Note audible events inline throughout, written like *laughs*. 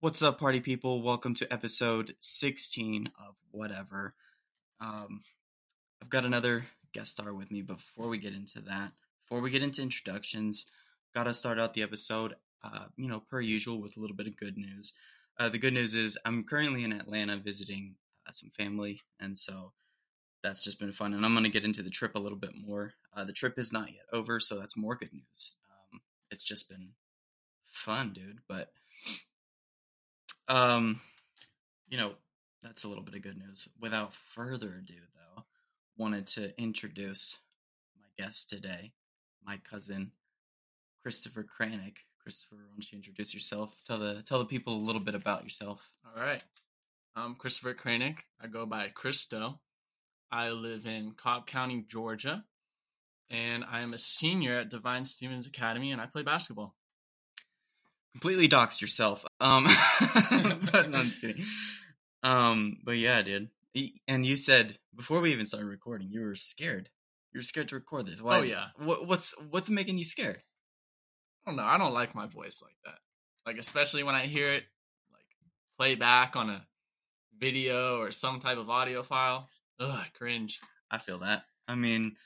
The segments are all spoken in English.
What's up, party people? Welcome to episode 16 of whatever. Um, I've got another guest star with me, before we get into that, before we get into introductions, gotta start out the episode, uh, you know, per usual, with a little bit of good news. Uh, the good news is I'm currently in Atlanta visiting uh, some family, and so that's just been fun. And I'm gonna get into the trip a little bit more. Uh, the trip is not yet over, so that's more good news. Um, it's just been fun, dude. But um, you know, that's a little bit of good news. Without further ado, though, wanted to introduce my guest today, my cousin Kristopher Kranick. Kristopher, why don't you introduce yourself? Tell the tell the people a little bit about yourself. All right. I'm Kristopher Kranick. I go by Christo. I live in Cobb County, Georgia, and I am a senior at Divine Stevens Academy, and I play basketball. Completely doxed yourself. Um, *laughs* but no, I'm just kidding. Um, but yeah, dude. And you said before we even started recording, you were scared. You were scared to record this. Why Oh, it- yeah. What, what's what's making you scared? I don't know. I don't like my voice like that. Like especially when I hear it like play back on a video or some type of audio file. Ugh, cringe. I feel that. I mean,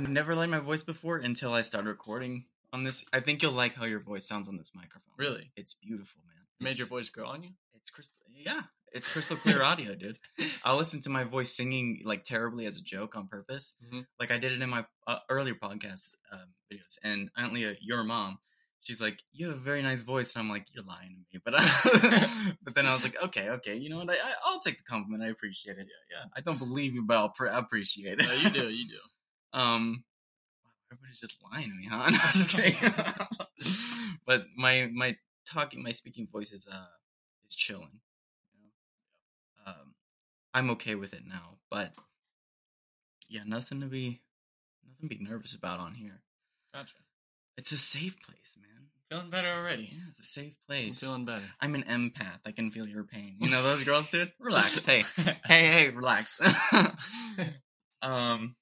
I've never liked my voice before until I started recording on this. I think you'll like how your voice sounds on this microphone. Really? It's beautiful, man. Made your voice grow on you? It's crystal. Yeah, it's crystal clear audio, dude. *laughs* I'll listen to my voice singing like terribly as a joke on purpose. Mhm. Like I did it in my uh, earlier podcast um, videos. And Aunt Leah, your mom, she's like, "You have a very nice voice," and I'm like, "You're lying to me." But I, *laughs* but then I was like, "Okay, okay, you know what? I, I I'll take the compliment. I appreciate it. Yeah, yeah. I don't believe you, but I'll pre- appreciate it. No, you do, you do. *laughs* Um, everybody's just lying to me, huh? *laughs* No, I'm just kidding. *laughs* but my my talking, my speaking voice is uh is chilling. You know? Um, I'm okay with it now, but yeah, nothing to be nothing to be nervous about on here. Gotcha. It's a safe place, man. Feeling better already. Yeah, it's a safe I'm place. feeling better. I'm an empath. I can feel your pain. You know those girls, dude. *laughs* Relax. Hey, hey, hey, relax. um,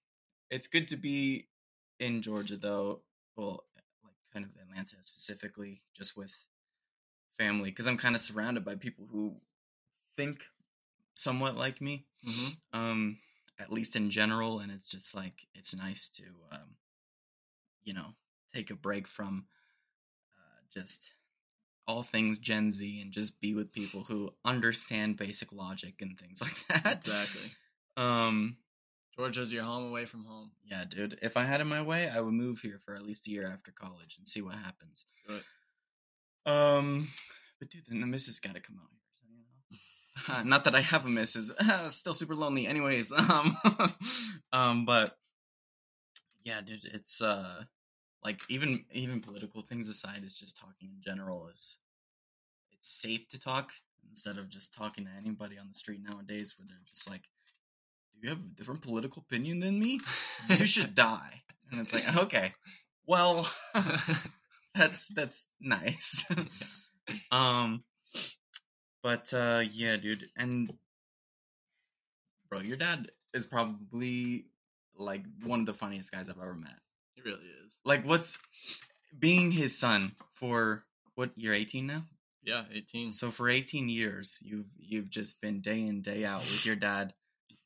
it's good to be in Georgia, though. Well, like kind of Atlanta specifically, just with family, because I'm kind of surrounded by people who think somewhat like me. hmm Um, at least in general, and it's just like it's nice to, um, you know, take a break from uh, just all things Gen Z and just be with people who understand basic logic and things *laughs* like that. Exactly. Um, Georgia's your home away from home. yeah, dude. If I had it my way, I would move here for at least a year after college and see what happens. It. Um, but dude, then the missus got to come out here. So, you know. *laughs* Not that I have a missus. *laughs* Still super lonely. Anyways, *laughs* um, um, but yeah, dude, it's uh, like even even political things aside, is just talking in general is it's safe to talk instead of just talking to anybody on the street nowadays, where they're just like, "Do you have a different political opinion than me? You should *laughs* die." And it's like, okay, well, *laughs* *laughs* that's that's nice. um, but uh, yeah, dude, and bro, your dad is probably like one of the funniest guys I've ever met. It really is. Like, what's being his son for what? You're 18 now, Yeah, 18. so for 18 years, you've you've just been day in day out with your dad,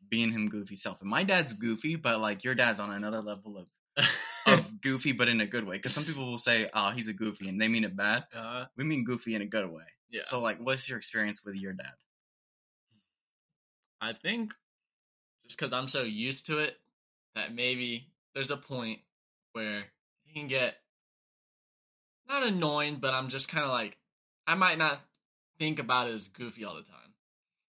being him goofy self. And my dad's goofy, but like your dad's on another level of *laughs* of goofy, but in a good way. Because some people will say, "Oh, he's a goofy," and they mean it bad. uh, We mean goofy in a good way. Yeah. So, like, what's your experience with your dad? I think just because I'm so used to it that maybe there's a point where it can get not annoying, but I'm just kind of like, I might not think about it as goofy all the time.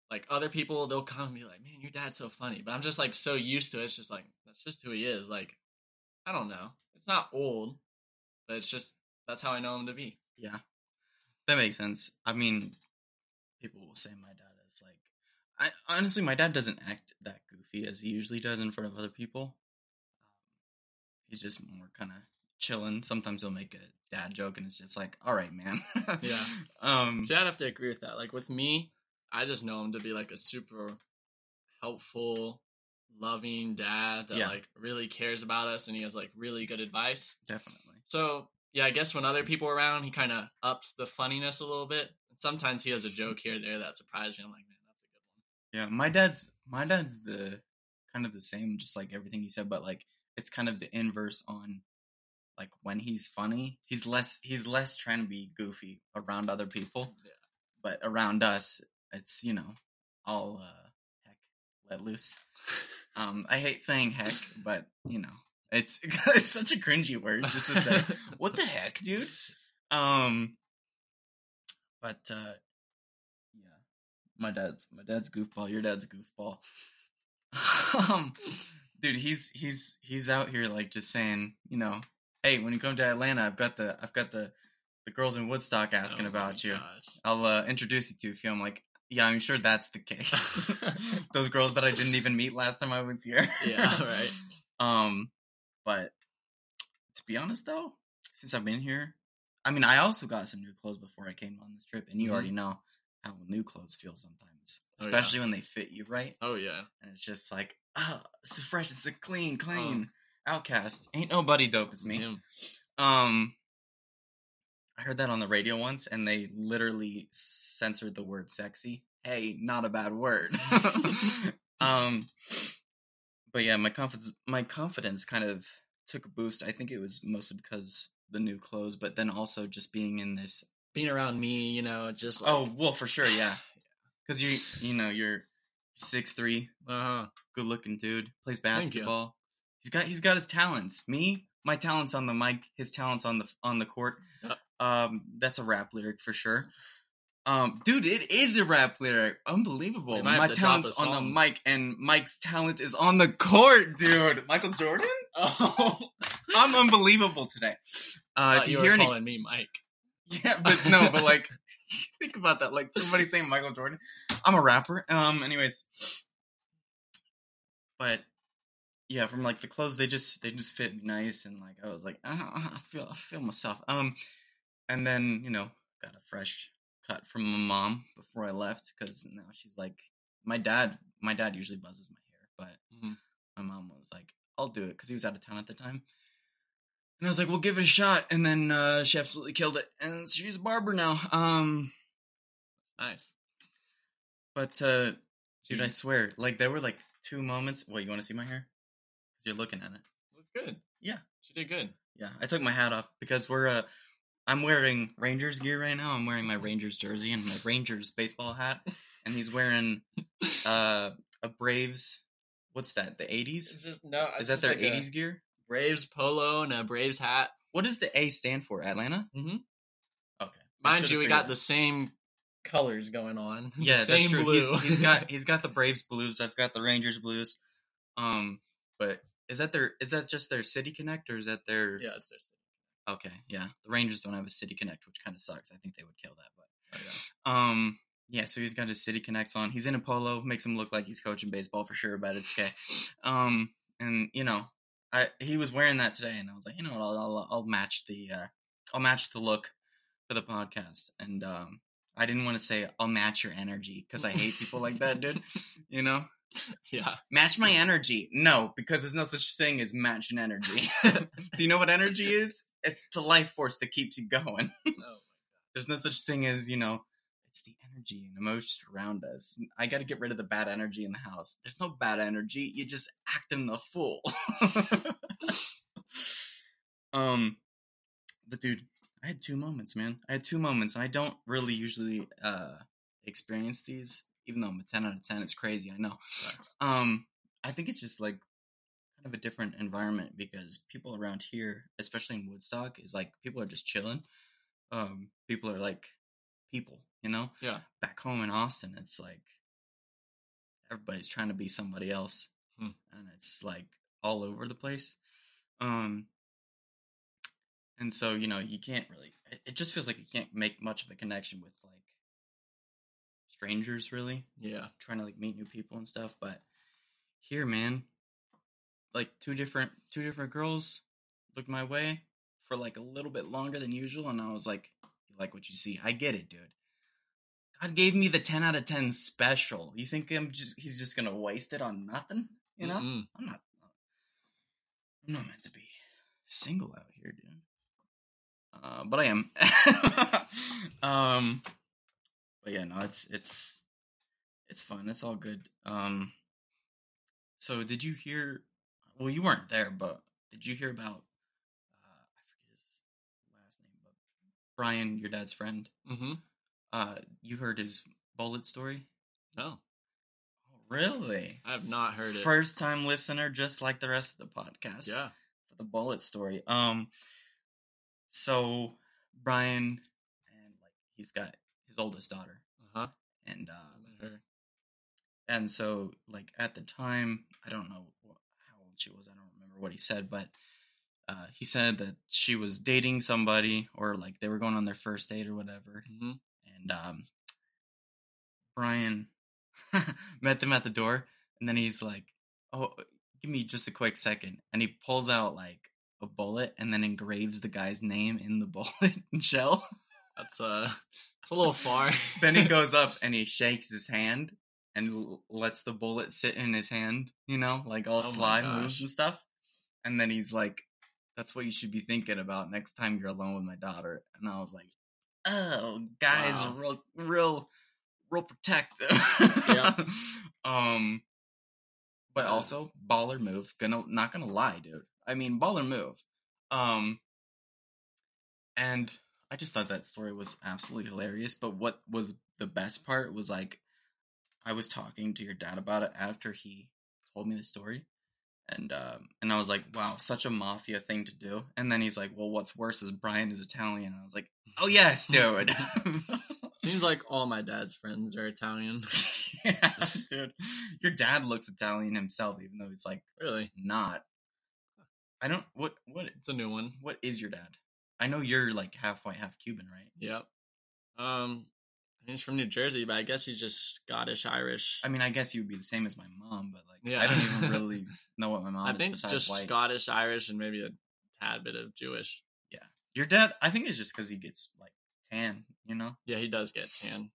Like other people, they'll come and be like, man, your dad's so funny. But I'm just like so used to it. It's just like, that's just who he is. Like, I don't know. It's not old, but it's just, that's how I know him to be. Yeah, that makes sense. I mean, people will say my dad is like. I honestly, my dad doesn't act that goofy as he usually does in front of other people. Um, he's just more kind of chilling. Sometimes he'll make a dad joke, and it's just like, "All right, man." Yeah. *laughs* Um. See, I'd have to agree with that. Like with me, I just know him to be like a super helpful, loving dad that Yeah. like really cares about us and he has like really good advice. Definitely. So yeah, I guess when other people are around, he kind of ups the funniness a little bit sometimes he has a joke here or there that surprises me. I'm like, man, that's a good one. Yeah, my dad's my dad's the kind of the same, just like everything he said, but like it's kind of the inverse on like when he's funny, he's less he's less trying to be goofy around other people, Yeah. but around us, it's you know all uh, heck let loose. *laughs* Um, I hate saying heck, but you know it's *laughs* it's such a cringy word just to say. what the heck, dude? Um, but uh, yeah, my dad's my dad's goofball. Your dad's a goofball. *laughs* um, dude, he's he's he's out here like just saying, you know, hey, when you come to Atlanta, I've got the I've got the the girls in Woodstock asking Oh about you. gosh. I'll uh, introduce you to a few. I'm like, yeah, I'm sure that's the case. *laughs* *laughs* Those girls that I didn't even meet last time I was here. yeah, *laughs* right. Um, but to be honest though, since I've been here, I mean, I also got some new clothes before I came on this trip, and you Mhm. already know how new clothes feel sometimes, Oh, yeah. especially when they fit you right, Oh yeah. and it's just like, ah, it's so fresh, it's so clean, Oh. clean. OutKast, ain't nobody dope as me. Him. Um, I heard that on the radio once, and they literally censored the word "sexy." Hey, not a bad word. *laughs* *laughs* um, but yeah, my confidence, my confidence kind of took a boost. I think it was mostly because the new clothes, but then also just being in this. Being around me, you know, just like, Oh well, for sure, *sighs* yeah. Because you, you know, you're six three, uh-huh. good looking dude, plays basketball. He's got he's got his talents. Me, my talents on the mic, his talents on the on the court. Um, that's a rap lyric for sure. Um, dude, it is a rap lyric. Unbelievable. We might have My talent's on the mic, and Mike's talent is on the court, dude. Michael Jordan. *laughs* Oh, I'm unbelievable today. Uh, if you you hear any, calling me Mike. *laughs* yeah, but no, but *laughs* like, think about that. Like somebody saying Michael Jordan. I'm a rapper. Um, anyways, but yeah, from like the clothes, they just they just fit nice, and like I was like, ah, I feel I feel myself. Um, and then you know got a fresh cut from my mom before I left because now she's like, my dad, my dad usually buzzes my hair, but Mhm. my mom was like, I'll do it because he was out of town at the time. And I was like, "Well, give it a shot." And then uh, she absolutely killed it, and she's a barber now. Um, Nice. but uh, dude, I swear, like there were like two moments. Well, you want to see my hair? You're looking at it. Looks good. Yeah. She did good. Yeah, I took my hat off because we're uh, I'm wearing Rangers gear right now. I'm wearing my Rangers jersey and my Rangers baseball hat, and he's wearing uh a Braves. What's that? The '80s? just no. Is that their '80s gear? Braves polo and a Braves hat? What does the A stand for? Atlanta. Mm-hmm. Okay. Mind you, we got the same colors going on. *laughs* The Yeah, same that's true. blue. He's, he's got *laughs* he's got the Braves blues. I've got the Rangers blues. Um, but is that their is that just their City Connect or is that their? yeah, it's their city. Okay, yeah. The Rangers don't have a City Connect, which kind of sucks. I think they would kill that, but Oh, yeah. um, yeah. So he's got his City Connects on. He's in a polo, makes him look like he's coaching baseball for sure, but it's okay. Um, and you know, I he was wearing that today, and I was like, you know what, I'll I'll, I'll match the uh, I'll match the look for the podcast, and um. I didn't want to say I'll match your energy because I hate people like that, dude. *laughs* You know, *laughs* yeah. match my energy. No, because there's no such thing as matching energy. *laughs* *laughs* Do you know what energy is? It's the life force that keeps you going. No. There's no such thing as, you know, it's the energy and emotion around us. I got to get rid of the bad energy in the house. There's no bad energy. You just act in the fool. um, but dude, I had two moments, man. I had two moments, and I don't really usually uh experience these. Even though I'm a 10 out of 10, it's crazy. I know. Sucks. Um, I think it's just like kind of a different environment because people around here, especially in Woodstock, is like people are just chilling. Um, people are like people, you know. Yeah. Back home in Austin, it's like everybody's trying to be somebody else, Hmm. and it's like all over the place. Um, and so you know you can't really. It just feels like you can't make much of a connection with like strangers, really Yeah. trying to like meet new people and stuff but here man like two different two different girls looked my way for like a little bit longer than usual and i was like you like what you see. I get it dude. God gave me the 10 out of 10 special. You think i'm just he's just gonna waste it on nothing you know? Mm-mm. i'm not i'm not meant to be single out here dude. Uh, but i am. *laughs* Um but yeah, no, it's it's it's fun. It's all good. Um, so did you hear? Well, you weren't there, but did you hear about? Uh, I forget his last name, but Brian, your dad's friend. Mm-hmm. Uh, you heard his bullet story? No, Oh, really? I have not heard it. First time listener, just like the rest of the podcast. yeah. for the bullet story. Um, so Brian and like he's got his oldest daughter, Uh huh. and uh, and so like at the time, I don't know how old she was. I don't remember what he said, but uh, he said that she was dating somebody, or like they were going on their first date or whatever. Mm-hmm. And um, Brian *laughs* met them at the door, and then he's like, "Oh, give me just a quick second. and he pulls out like a bullet and then engraves the guy's name in the *laughs* bullet shell. That's uh, *laughs* it's a little far. *laughs* then he *laughs* goes up and he shakes his hand and l- lets the bullet sit in his hand, you know, like all Oh slide moves and stuff. And then he's like, "That's what you should be thinking about next time you're alone with my daughter." And I was like, "Oh, guys, Wow. real, real, real protective." Yeah. um, but also baller move. Gonna not gonna lie, dude. I mean, baller move. Um, and I just thought that story was absolutely hilarious. But what was the best part was like, I was talking to your dad about it after he told me the story, and um, and I was like, wow, such a mafia thing to do. And then he's like, well, what's worse is Brian is Italian. And I was like, oh yes, *laughs* dude. *laughs* Seems like all my dad's friends are Italian. *laughs* yeah, dude. Your dad looks Italian himself, even though he's like really, not. I don't. What what it's a new one. what is your dad? I know you're like half white, half Cuban, right? Yep. Um, he's from New Jersey, but I guess he's just Scottish Irish. I mean, I guess he would be the same as my mom, but like, Yeah. I don't even *laughs* really know what my mom is. I is think besides just white. Scottish Irish and maybe a tad bit of Jewish. Yeah, your dad, I think it's just because he gets like tan, you know. Yeah, he does get tan.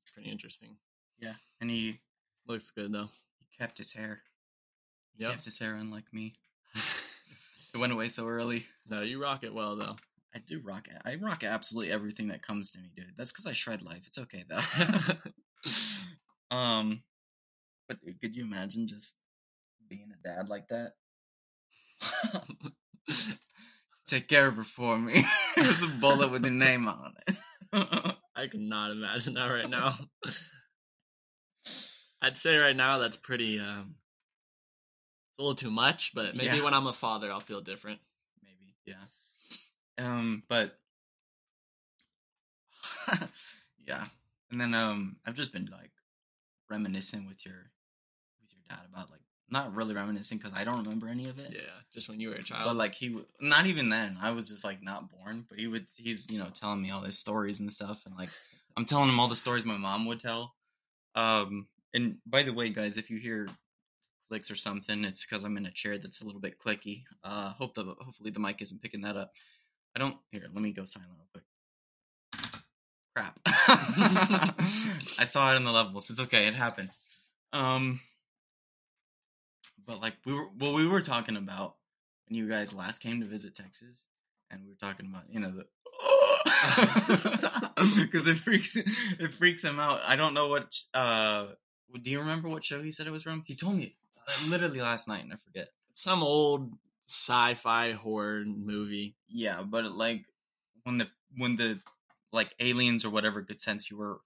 It's pretty interesting. Yeah, and he Looks good though. he kept his hair. He Yep. kept his hair, unlike me. It went away so early. no, you rock it well though. I do rock it. I rock absolutely everything that comes to me, dude. That's because I shred life. It's okay though. *laughs* *laughs* um, but dude, could you imagine just being a dad like that? *laughs* Take care of her for me. There's a bullet with your name on it. I cannot imagine that right now. I'd say right now that's pretty um a little too much, but maybe Yeah. when I'm a father I'll feel different. Maybe, yeah. Um, but *laughs* yeah, and then um, I've just been like reminiscing with your with your dad about like not really reminiscing because I don't remember any of it. Yeah, just when you were a child. But like he, not even then. I was just like not born. But he would. He's you know telling me all his stories and stuff, and like I'm telling him all the stories my mom would tell. Um, and by the way, guys, if you hear clicks or something, it's because I'm in a chair that's a little bit clicky. Uh, hope the hopefully the mic isn't picking that up. I don't. Here, let me go silent real quick. Crap. *laughs* I saw it in the levels. It's okay. It happens. Um, but like we were, well, we were talking about when you guys last came to visit Texas, and we were talking about you know the *laughs* because it freaks it freaks him out. I don't know what. uh Do you remember what show he said it was from? He told me literally last night, and I forget. Some old sci-fi horror movie. Yeah, but like when the when the like aliens or whatever could sense you were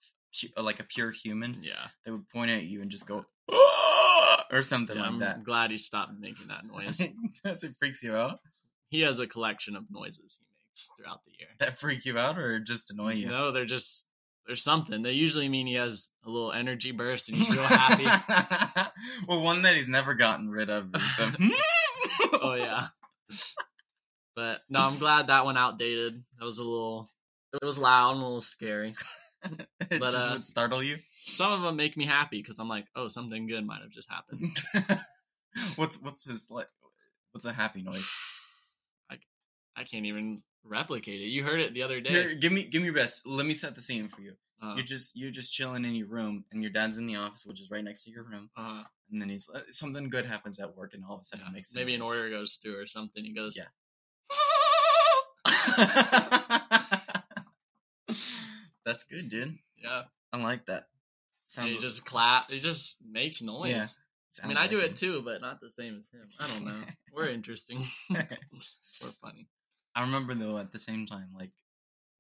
like a pure human, Yeah. they would point at you and just go *gasps* or something yeah like I'm that. glad he stopped making that *laughs* noise. Does it freaks you out? he has a collection of noises he makes throughout the year. That freak you out or just annoy you? No, they're just there's something. They usually mean he has a little energy burst and he's real happy. *laughs* well, one that he's never gotten rid of is the. *laughs* *laughs* oh yeah. But no, I'm glad that one outdated. That was a little it was loud and a little scary. But, uh, would startle you. Some of them make me happy because I'm like, oh, something good might have just happened. what's what's his like? What's a happy noise? *sighs* I I can't even replicate it. You heard it the other day. Here, give me give me rest. Let me set the scene for you. Uh, You're just you're just chilling in your room, and your dad's in the office, which is right next to your room. uh, And then he's uh, something good happens at work, and all of a sudden yeah, it makes maybe an order goes through or something. He goes, Yeah. *laughs* That's good, dude. Yeah. I like that. Sounds he just clap. He just makes noise. Yeah. I mean, I do like it too, but not the same as him. I don't know. *laughs* We're interesting. *laughs* We're funny. I remember though at the same time, like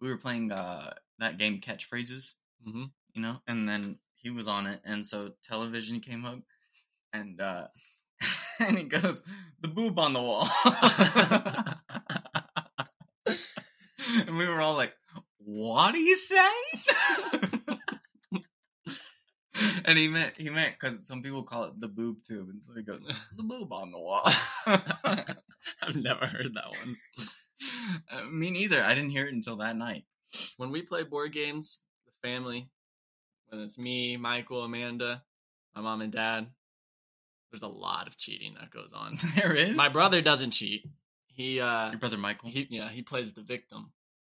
we were playing uh that game Catchphrases, hmm you know, and then he was on it, and so television came up, and uh *laughs* and he goes, "The boob on the wall," *laughs* and we were all like, "What do you say?" *laughs* and he meant he meant because some people call it the boob tube, and so he goes, "The boob on the wall." I've never heard that one. *laughs* Uh, me neither. I didn't hear it until that night. When we play board games, the family, when it's me, Michael, Amanda, my mom and dad, there's a lot of cheating that goes on. *laughs* There is My brother doesn't cheat. He uh your brother Michael. he yeah, he plays the victim.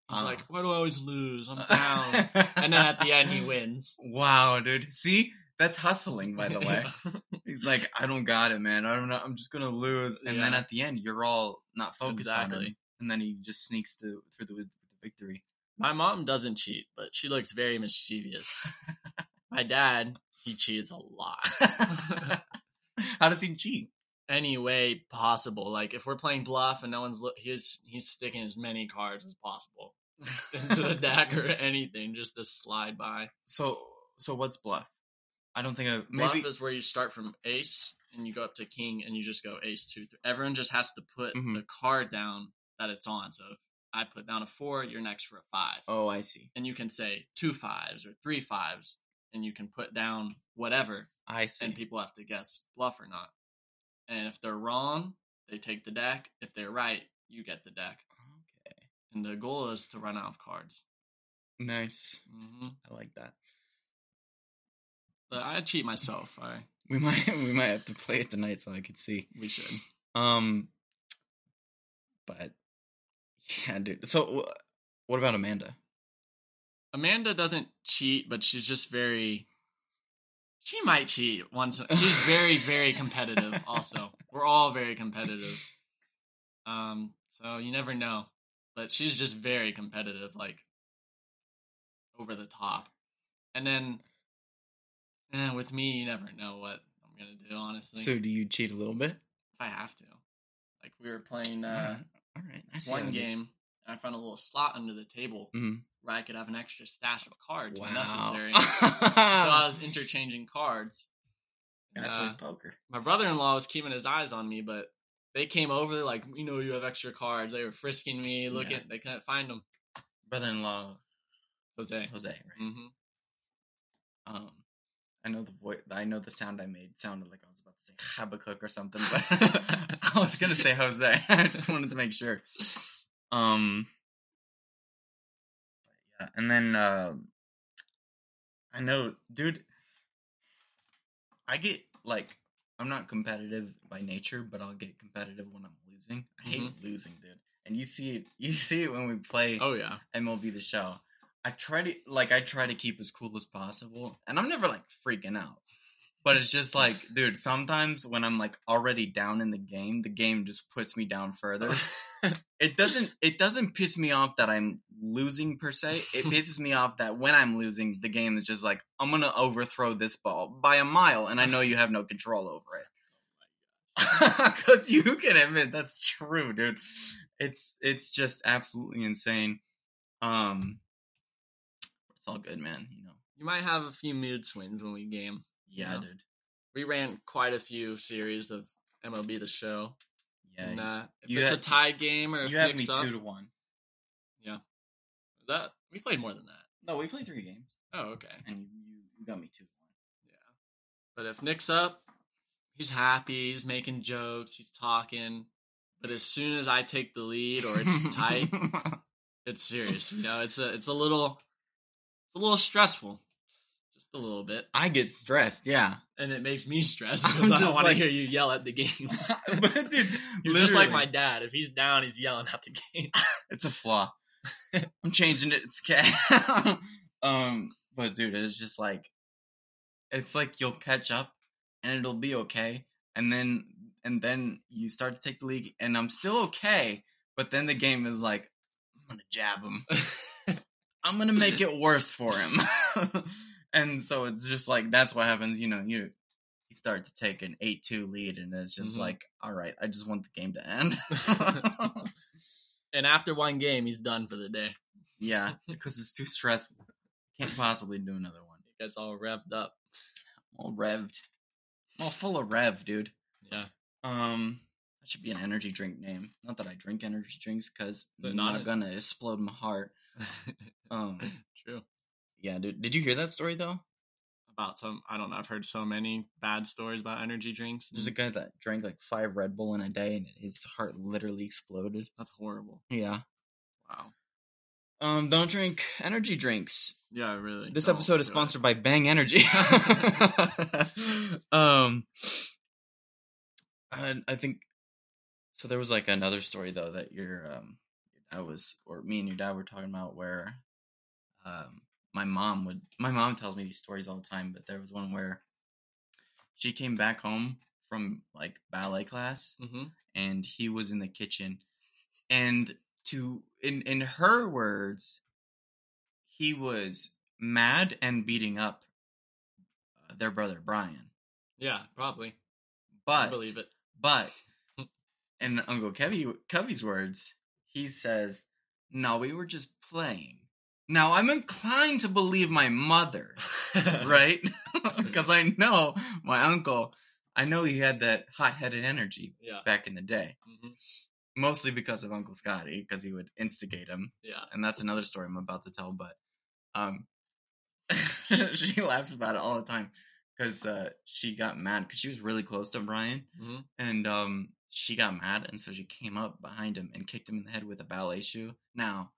He's Ah. like, Why do I always lose? I'm *laughs* down. and then at the end he wins. wow, dude. See, that's hustling, by the way. He's like, I don't got it, man. I don't know. I'm just gonna lose. And then at the end, you're all not focused on him, Exactly. And then he just sneaks to, through the, the victory. My mom doesn't cheat, but she looks very mischievous. *laughs* My dad, he cheats a lot. *laughs* How does he cheat? Any way possible. Like if we're playing bluff and no one's look, he's he's sticking as many cards as possible into the deck or *laughs* anything just to slide by. So, so what's bluff? I don't think I Bluff is where you start from ace and you go up to king and you just go ace two. Three. Everyone just has to put Mhm. the card down that it's on. So if I put down a four, you're next for a five. oh, I see. And you can say two fives or three fives, and you can put down whatever, I see. and people have to guess bluff or not. And if they're wrong, they take the deck. If they're right, you get the deck. okay, And the goal is to run out of cards. nice. hmm I like that. But I cheat myself. I We might *laughs* we might have to play it tonight so I could see. we should. Um, but yeah, dude. So what about Amanda? Amanda doesn't cheat, but she's just very. She might cheat once. She's very, very competitive. Also, *laughs* we're all very competitive. Um, so you never know, but she's just very competitive, like over the top. And then, and with me, you never know what I'm gonna do. Honestly, So do you cheat a little bit? if I have to, like we were playing uh, All right, I one is. game, and I found a little slot under the table Mhm. where I could have an extra stash of cards when necessary. *laughs* so I was interchanging cards. Guy Uh, plays poker. My brother-in-law was keeping his eyes on me, but they came over they're like, you know, you have extra cards. They were frisking me, looking. Yeah. They couldn't find them. Brother-in-law Jose. Jose, right? hmm Um, I know the voice. I know the sound I made sounded like I was about to say Habakkuk or something, but *laughs* I was gonna say Jose. *laughs* I just wanted to make sure. Um, yeah, and then um, I know, dude. I get like I'm not competitive by nature, but I'll get competitive when I'm losing. I hate losing, dude. And you see it. You see it when we play. Oh yeah. MLB the show. I try to like I try to keep as cool as possible, and I'm never like freaking out. But it's just like, dude, sometimes when I'm like already down in the game, the game just puts me down further. *laughs* it doesn't it doesn't piss me off that I'm losing per se. It *laughs* pisses me off that when I'm losing, the game is just like, I'm gonna overthrow this ball by a mile, and I know you have no control over it. *laughs* Because you can admit that's true, dude. It's it's just absolutely insane. Um, it's all good, man. You know. You might have a few mood swings when we game. Yeah, Yeah. dude. We ran quite a few series of MLB the Show. Yeah. and, uh, if You it's had- a tie game or if you have me up, two to one. Yeah. That we played more than that. No, we played three games, Oh, okay. and you you, you got me two to one. Yeah. But if Nick's up, he's happy, he's making jokes, he's talking. But as soon as I take the lead or it's tight, *laughs* it's serious. You know, it's a it's a little it's a little stressful. A little bit. I get stressed. Yeah, And it makes me stressed because I don't want to like- hear you yell at the game. *laughs* but dude, *laughs* You're just like my dad. If he's down, he's yelling at the game. *laughs* It's a flaw. I'm changing it. It's okay. um, but dude, it's just like, it's like you'll catch up, and it'll be okay, and then and then you start to take the league, and I'm still okay, but then the game is like, I'm gonna jab him. I'm gonna make it worse for him. And so it's just like that's what happens. You know, you you start to take an eight two lead, and it's just Mhm. like, all right, I just want the game to end. *laughs* and after one game, he's done for the day. yeah, *laughs* because it's too stressful. Can't possibly do another one. It gets all revved up. All revved, all full of rev, dude. Yeah. Um, that should be an energy drink name. Not that I drink energy drinks, because Is it I'm not not a- gonna explode my heart. *laughs* Um. Yeah, dude. Did you hear that story though? About some, I don't know. I've heard so many bad stories about energy drinks. There's a guy that drank like five Red Bull in a day, and his heart literally exploded. That's horrible. Yeah. Wow. Um, don't drink energy drinks. Yeah, really. This don't episode is do it. sponsored by Bang Energy. *laughs* um, I, I think so. There was like another story though that your um your dad was, or me and your dad were talking about where, um, my mom would. My mom tells me these stories all the time, but there was one where she came back home from like ballet class Mhm. and he was in the kitchen and to in in her words he was mad and beating up uh, their brother Brian Yeah, probably. but I believe it. but *laughs* in Uncle Kevy Covey's words he says no we were just playing now I'm inclined to believe my mother *laughs* right *laughs* because I know my uncle I know he had that hot-headed energy Yeah. back in the day hmm mostly because of Uncle Scotty, because he would instigate him, Yeah. and that's another story I'm about to tell. But um, *laughs* she laughs about it all the time because uh, she got mad because she was really close to Brian, hmm and um, she got mad, and so she came up behind him and kicked him in the head with a ballet shoe. Now,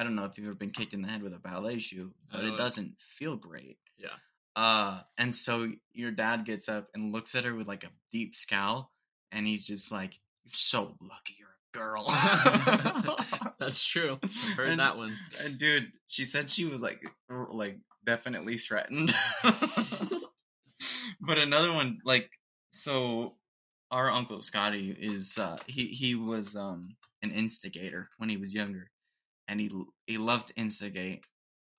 I don't know if you've ever been kicked in the head with a ballet shoe, but it it. doesn't feel great. Yeah. Uh, and so your dad gets up and looks at her with like a deep scowl, and he's just like, "You're so lucky you're a girl." *laughs* That's true. I've heard And- that one. And dude, she said she was like, like definitely threatened. *laughs* *laughs* but another one, like, so our uncle Scotty is uh he he was um an instigator when he was younger, and he he loved instigate.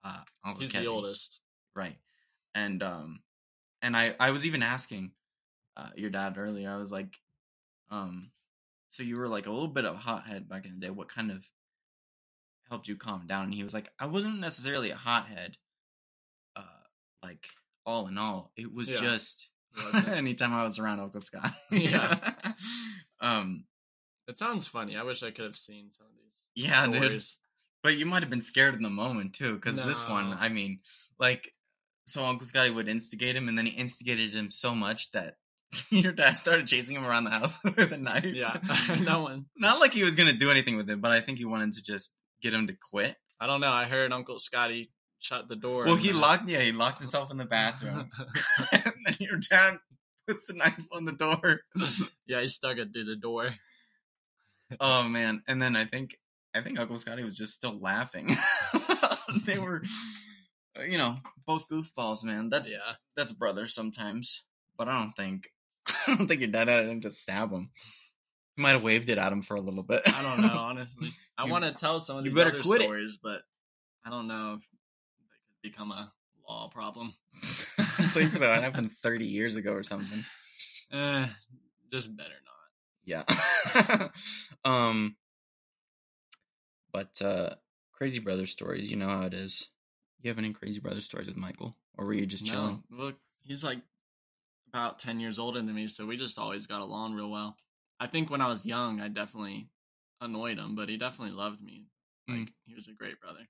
Uh, Uncle He's Kevin. the oldest. right? And um, and I I was even asking uh your dad earlier. I was like, um, so you were like a little bit of a hothead back in the day. What kind of helped you calm down? And he was like, I wasn't necessarily a hothead. Uh, like all in all, it was Yeah. just *laughs* anytime I was around Uncle Scott. *laughs* Yeah. um, It sounds funny. I wish I could have seen some of these. Yeah, dude. But you might have been scared in the moment too, because this one, I mean, like, so Uncle Scotty would instigate him, and then he instigated him so much that *laughs* your dad started chasing him around the house *laughs* with a knife. Yeah, *laughs* that one. Not like he was gonna do anything with it, but I think he wanted to just get him to quit. I don't know. I heard Uncle Scotty shut the door. Well, he locked, yeah, he locked himself in the bathroom, and then your dad puts the knife on the door. yeah, he stuck it through the door. Oh man! And then I think I think Uncle Scotty was just still laughing. *laughs* they were, uh, you know, both goofballs, man. That's yeah, that's brothers sometimes, but I don't think *laughs* I don't think your dad had him to stab him. He might have waved it at him for a little bit. I don't know. Honestly, *laughs* I want to tell some of these better other quit it. stories, but I don't know if they could become a law problem. I think so. It happened thirty years ago or something. Eh, just better not. Yeah. um. But uh crazy brother stories, you know how it is. You have any crazy brother stories with Michael, or were you just chilling? No, look, he's like about ten years older than me, so we just always got along real well. I think when I was young, I definitely annoyed him, but he definitely loved me. Like Mm. he was a great brother.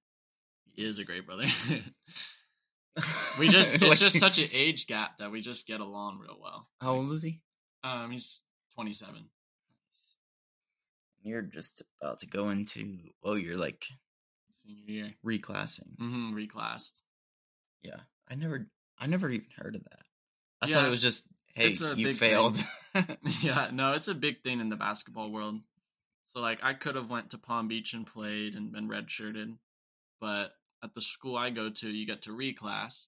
He is a great brother. *laughs* *laughs* we just it's Like- just such an age gap that we just get along real well. How old is he? Um, he's twenty seven. You're just about to go into oh, you're like Senior year. reclassing. Mm-hmm, reclassed. Yeah, I never, I never even heard of that. I Yeah, thought it was just, hey, you failed. *laughs* yeah, no, it's a big thing in the basketball world. So like I could have went to Palm Beach and played and been redshirted, but at the school I go to, you get to reclass.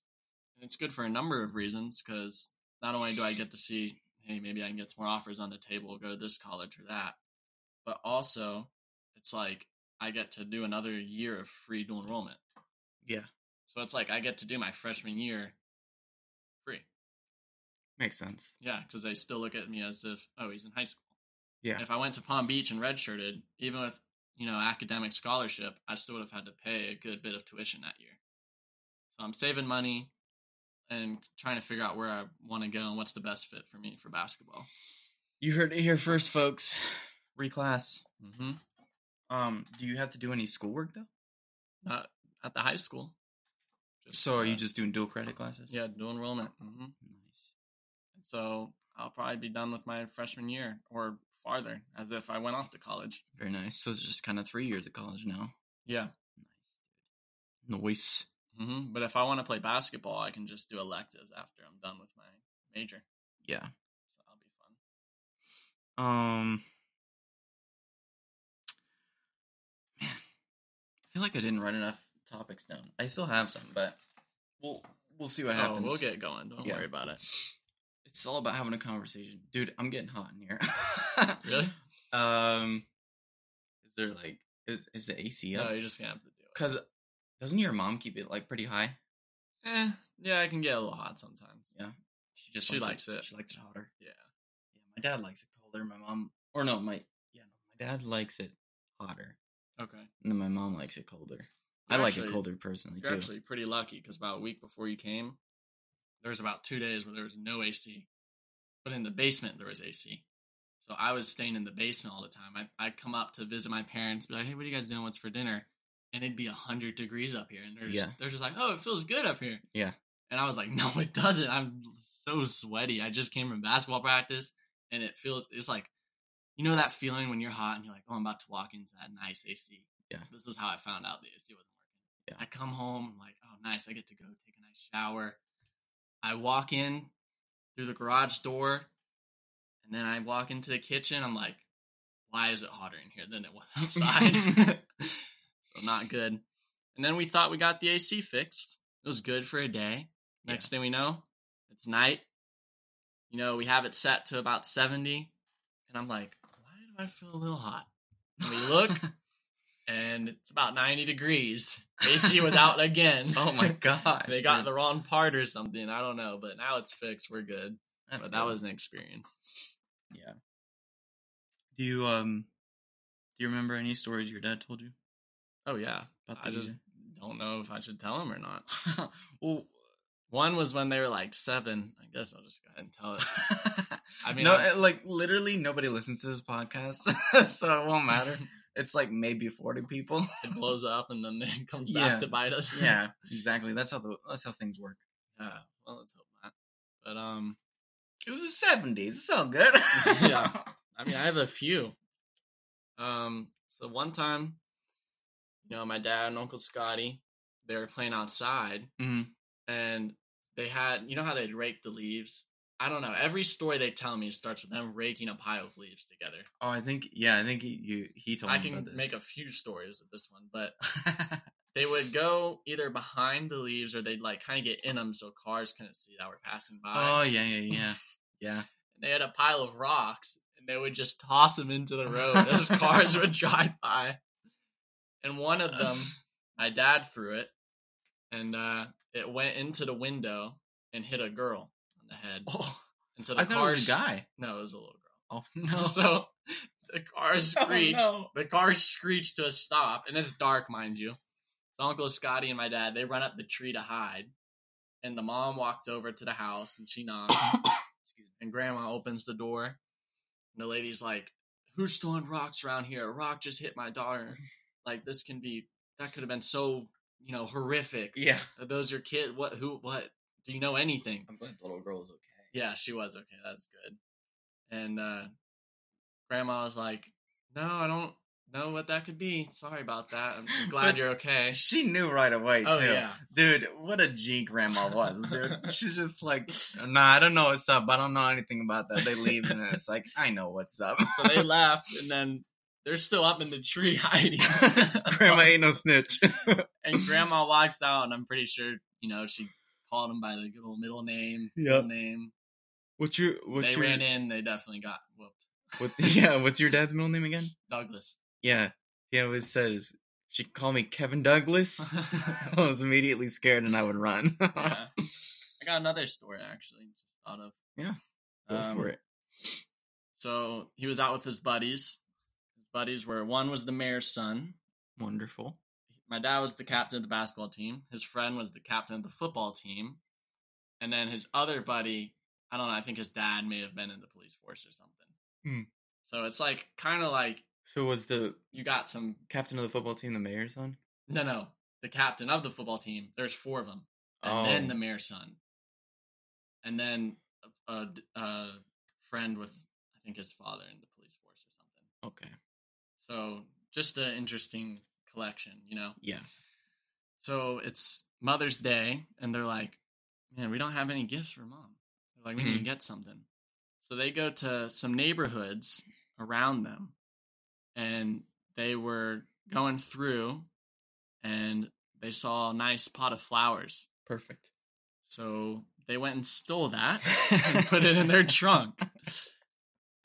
And it's good for a number of reasons because not only do I get to see, hey, maybe I can get some more offers on the table, go to this college or that, but also it's like I get to do another year of free dual enrollment. Yeah, So it's like I get to do my freshman year free. makes sense. Yeah, because they still look at me as if, oh, he's in high school. Yeah. If I went to Palm Beach and redshirted, even with you know academic scholarship, I still would have had to pay a good bit of tuition that year. So I'm saving money and trying to figure out where I want to go and what's the best fit for me for basketball. You heard it here first, folks. Reclass. Mm-hmm. Um, do you have to do any schoolwork though? Not at the high school. So are you just doing dual credit classes? yeah dual enrollment? Mm-hmm. Nice. So I'll probably be done with my freshman year or farther, as if I went off to college. Very nice. So it's just kind of three years of college now. Yeah. Nice, dude. Noise. hmm But if I want to play basketball, I can just do electives after I'm done with my major. Yeah. So that'll be fun. Um. Man, I feel like I didn't write enough topics down. I still have some, but we'll we'll see what Oh, happens. we'll get going. Don't Yeah. worry about it. It's all about having a conversation, dude. I'm getting hot in here. *laughs* Really? Um, is there like is is the AC up? No, you're just gonna have to do it. Because doesn't your mom keep it like pretty high? Eh, yeah, I can get a little hot sometimes. Yeah, she just She likes, likes it. She likes it hotter. Yeah. Yeah, my dad likes it colder. My mom, or no, my yeah, no, my dad likes it hotter, Okay. and then my mom likes it colder. I You're like it colder personally too. You're too. actually pretty lucky because about a week before you came, there was about two days where there was no AC, but in the basement there was AC. So I was staying in the basement all the time. I I'd come up to visit my parents, be like, "Hey, what are you guys doing? What's for dinner?" And it'd be hundred degrees up here, and they're just, Yeah. they're just like, "Oh, it feels good up here." Yeah. And I was like, *laughs* "No, it doesn't. I'm so sweaty. I just came from basketball practice, and it feels it's like." You know that feeling when you're hot and you're like, "Oh, I'm about to walk into that nice AC." Yeah. This was how I found out the AC wasn't working. Yeah. I come home, I'm like, oh, nice. I get to go take a nice shower. I walk in through the garage door, and then I walk into the kitchen. I'm like, why is it hotter in here than it was *laughs* outside? *laughs* *laughs* so, not good. And then we thought we got the AC fixed. It was good for a day. Next thing we know, it's night. You know, we have it set to about 70. And I'm like, I feel a little hot? And we look, *laughs* and it's about 90 degrees. AC was out *laughs* again. oh my *laughs* gosh, they got dude. the wrong part or something. I don't know, but now it's fixed. We're good. That's but that was an experience. yeah. Do you um, do you remember any stories your dad told you Oh yeah, I just don't know if I should tell them or not. well, One was when they were like seven. I guess I'll just go ahead and tell it. *laughs* I mean, no, I- like literally nobody listens to this podcast, *laughs* so it won't matter. *laughs* It's like maybe forty people. it blows up and then it comes back Yeah. to bite us. yeah, exactly. That's how the that's how things work. yeah. Well, let's hope not. But um, It was the seventies. It's all good. Yeah. I mean, I have a few. Um, so one time, you know, my dad and Uncle Scotty, they were playing outside, Mhm. and they had, you know, how they'd rake the leaves. I don't know. Every story they tell me starts with them raking a pile of leaves together. Oh, I think yeah, I think he you, he told I me can about this. make a few stories of this one, but *laughs* they would go either behind the leaves or they'd like kind of get in them so cars couldn't see that were passing by. oh yeah, yeah, yeah, *laughs* yeah. and they had a pile of rocks and they would just toss them into the road as *laughs* cars would drive by. And one of them, my dad threw it, and uh, it went into the window and hit a girl on the head. Oh, And so the I thought cars, it was a guy. No, it was a little girl. Oh *laughs* no. So the car *laughs* oh, screeched. no. The car screeched to a stop, and it's dark, mind you. So Uncle Scotty and my dad they run up the tree to hide, and the mom walks over to the house and she knocks, *coughs* and Grandma opens the door, and the lady's like, "Who's throwing rocks around here? A rock just hit my daughter. Like this can be that could have been so you know horrific. yeah. Are those your kid? What? Who? What? Do you know anything?" I'm glad the little girl was okay. Yeah, she was okay. That's good. And uh grandma was like, "No, I don't know what that could be. Sorry about that. I'm *laughs* glad you're okay." She knew right away Oh too. yeah. Dude, what a G grandma was, dude. *laughs* She's just like, nah, I don't know what's up. I don't know anything about that. They leave and it's like, I know what's up. So they left, and then they're still up in the tree *laughs* hiding. *laughs* grandma ain't no snitch. *laughs* and grandma walks out, and I'm pretty sure you know she called him by the good old middle name, Yep. name. what's your what's they your ran in. They definitely got whooped. what, yeah, what's your dad's middle name again? Douglas. Yeah. He always says she called me Kevin Douglas, I was immediately scared and I would run. yeah. I got another story actually. Just thought of. Yeah, Go Um, for it. So he was out with his buddies. Buddies were one was the mayor's son. Wonderful. My dad was the captain of the basketball team. His friend was the captain of the football team. And then his other buddy, I don't know, I think his dad may have been in the police force or something. Hmm. So it's like kind of like So was the you got some captain of the football team the mayor's son? no no, the captain of the football team. There's four of them. And Oh. then the mayor's son. And then a, a, a friend with I think his father in the police force or something. Okay. So just an interesting collection, you know. Yeah. So it's Mother's Day, and they're like, "Man, we don't have any gifts for mom." They're like, "We need to Mhm. get something." So they go to some neighborhoods around them, and they were going through, and they saw a nice pot of flowers. Perfect. So they went and stole that *laughs* and put it in their trunk. *laughs*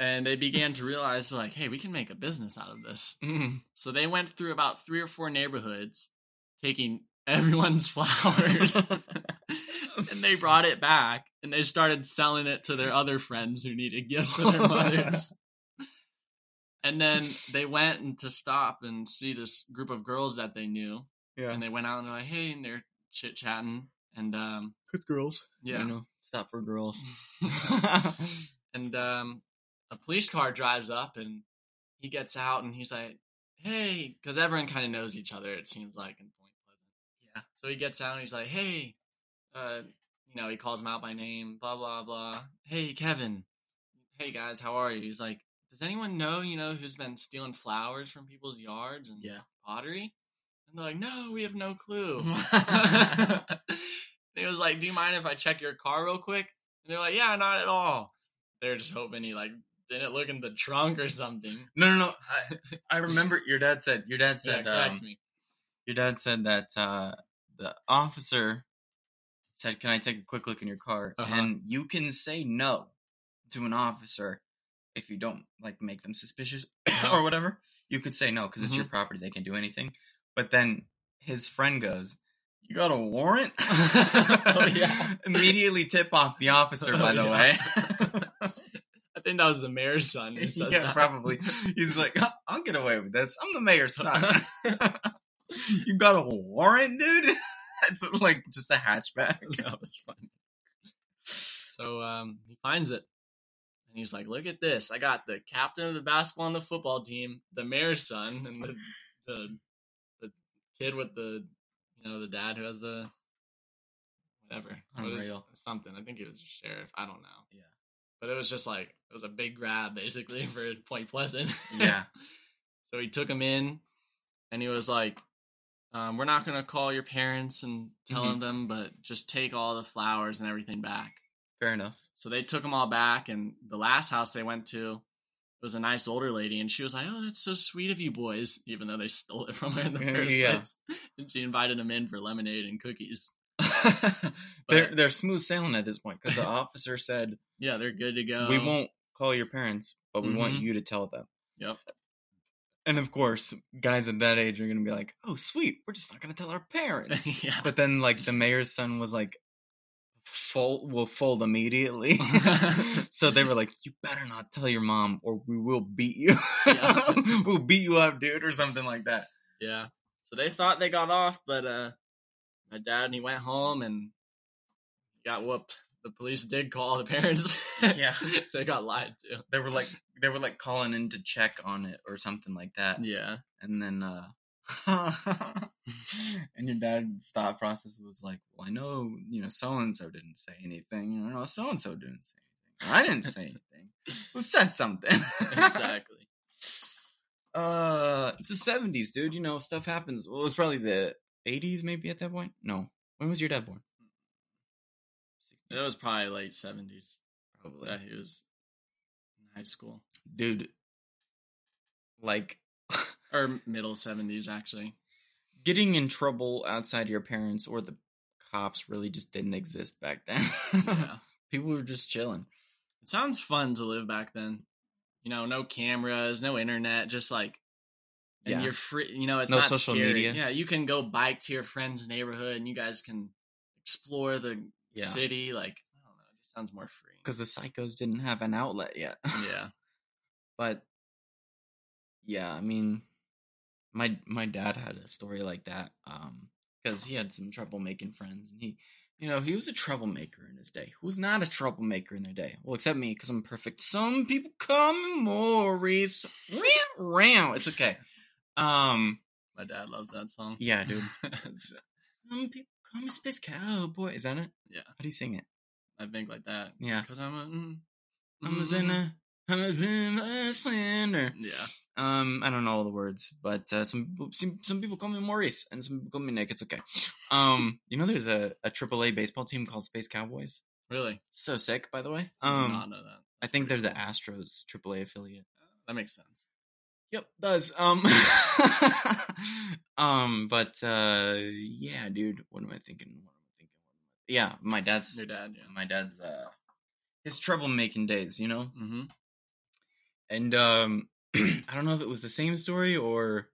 And they began to realize, like, hey, we can make a business out of this. Mm. So they went through about three or four neighborhoods, taking everyone's *laughs* flowers, *laughs* and they brought it back and they started selling it to their other friends who needed gifts for their mothers. *laughs* and then they went and to stop and see this group of girls that they knew, yeah. and they went out and they're like, "Hey," and they're chit chatting, and um, Good girls. yeah, You know, stop for girls. and um, a police car drives up and he gets out and he's like, "Hey," because everyone kind of knows each other. It seems like in Point Pleasant. yeah. So he gets out and he's like, "Hey," uh, you know, he calls him out by name. Blah blah blah. Hey, Kevin. Hey guys, how are you? He's like, "Does anyone know you know who's been stealing flowers from people's yards and Yeah. pottery?" And they're like, "No, we have no clue." *laughs* *laughs* he was like, "Do you mind if I check your car real quick?" And they're like, "Yeah, not at all." They're just hoping he like didn't look in the trunk or something. No, no, no. I, *laughs* I remember your dad said. Your dad said. correct um, me. your dad said that uh, the officer said, "Can I take a quick look in your car?" Uh-huh. And you can say no to an officer if you don't like make them suspicious *coughs* Uh-huh. or whatever. You could say no because it's your Mm-hmm. property; they can do anything. But then his friend goes, "You got a warrant?" *laughs* Oh, yeah. *laughs* Immediately tip off the officer. By Oh, the yeah. way. I think that was the mayor's son. *laughs* Yeah, that. probably. He's like, "I'll- I'll get away with this. I'm the mayor's son. *laughs* *laughs* you got a warrant, dude? It's like just a hatchback. that was funny. So um, he finds it, and he's like, "Look at this! I got the captain of the basketball and the football team, the mayor's son, and the the the kid with the you know the dad who has the whatever What is- Unreal. something. I think he was a sheriff. I don't know, Yeah. But it was just like it was a big grab basically *laughs* for Point Pleasant. Yeah. *laughs* so he took him in, and he was like, um, "We're not gonna call your parents and tell Mhm. them, but just take all the flowers and everything back." Fair enough. So they took them all back, and the last house they went to was a nice older lady, and she was like, "Oh, that's so sweet of you boys," even though they stole it *laughs* from her in the first yeah. place. And she invited them in for lemonade and cookies. *laughs* they're they're smooth sailing at this point because the *laughs* officer said Yeah, they're good to go. we won't call your parents, but we want Mhm. you to tell them. Yep. And of course, guys at that age are gonna be like, "Oh, sweet, we're just not gonna tell our *laughs* parents." Yeah. But then, like, the mayor's son was like, "Fold, will fold immediately." so they were like, "You better not tell your mom, or we will beat you. We'll beat you up, dude, or something like that." Yeah. So they thought they got off, but uh my dad and he went home and got whooped. The police did call the parents. *laughs* Yeah. they got lied to. They were like, they were like calling in to check on it or something like that. Yeah. and then uh *laughs* and your dad's thought process was like well i know you know so and so didn't say anything you know so and so didn't say anything i didn't say *laughs* anything who said something Exactly. uh it's the 70s dude you know stuff happens well it's probably the 80s maybe at that point? No. When was your dad born? It was probably late seventies. Probably. That he was in high school. dude. Like *laughs* Or middle seventies actually. getting in trouble outside your parents or the cops really just didn't exist back then. *laughs* Yeah. people were just chilling. It sounds fun to live back then. You know, no cameras, no internet, just like and Yeah. you're free. You know, it's No not social scary. media. Yeah, you can go bike to your friend's neighborhood, and you guys can explore the Yeah. city. Like I don't know, it just sounds more free. because the psychos didn't have an outlet yet. yeah, *laughs* but yeah, I mean, my my dad had a story like that um because he had some trouble making friends, and he, you know, he was a troublemaker in his day. Who's not a troublemaker in their day? Well, except me because I'm perfect. Some people call me Maurice. Ram, ram. It's okay. Um, my dad loves that song. yeah, dude. *laughs* Some people call me Space Cowboy. Is that it? Yeah. How do you sing it? I think like that. Yeah. because I'm a. Mm, I'm a mm, sinner. I'm a splendor. Yeah, Um, I don't know all the words, but uh, some some, some people call me Maurice, and some people call me Nick. It's okay. Um, you know, there's a a AAA baseball team called Space Cowboys. really. So sick, by the way. I Um, not know that. I think they're pretty the Astros AAA affiliate. That makes sense. Yep, does. Um, *laughs* um, but uh, yeah, dude. What am I thinking? What am I thinking? Yeah, my dad's Your dad, yeah. my dad's uh his troublemaking days. You know. Mm-hmm. and um *clears throat* i don't know if it was the same story or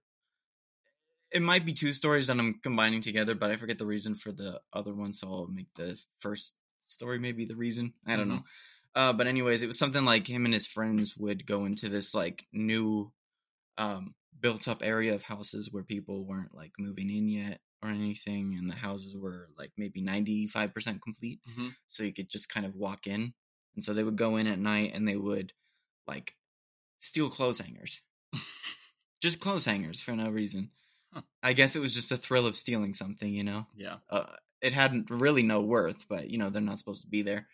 it might be two stories that i'm combining together but i forget the reason for the other one so i'll make the first story maybe the reason i don't know uh but anyways it was something like him and his friends would go into this like new um built up area of houses where people weren't like moving in yet or anything and the houses were like maybe 95% complete Mm-hmm. so you could just kind of walk in. And so they would go in at night and they would like steal clothes hangers. *laughs* just clothes hangers for no reason. Huh. I guess it was just a thrill of stealing something, you know. Yeah. Uh, it hadn't really no worth, but you know they're not supposed to be there.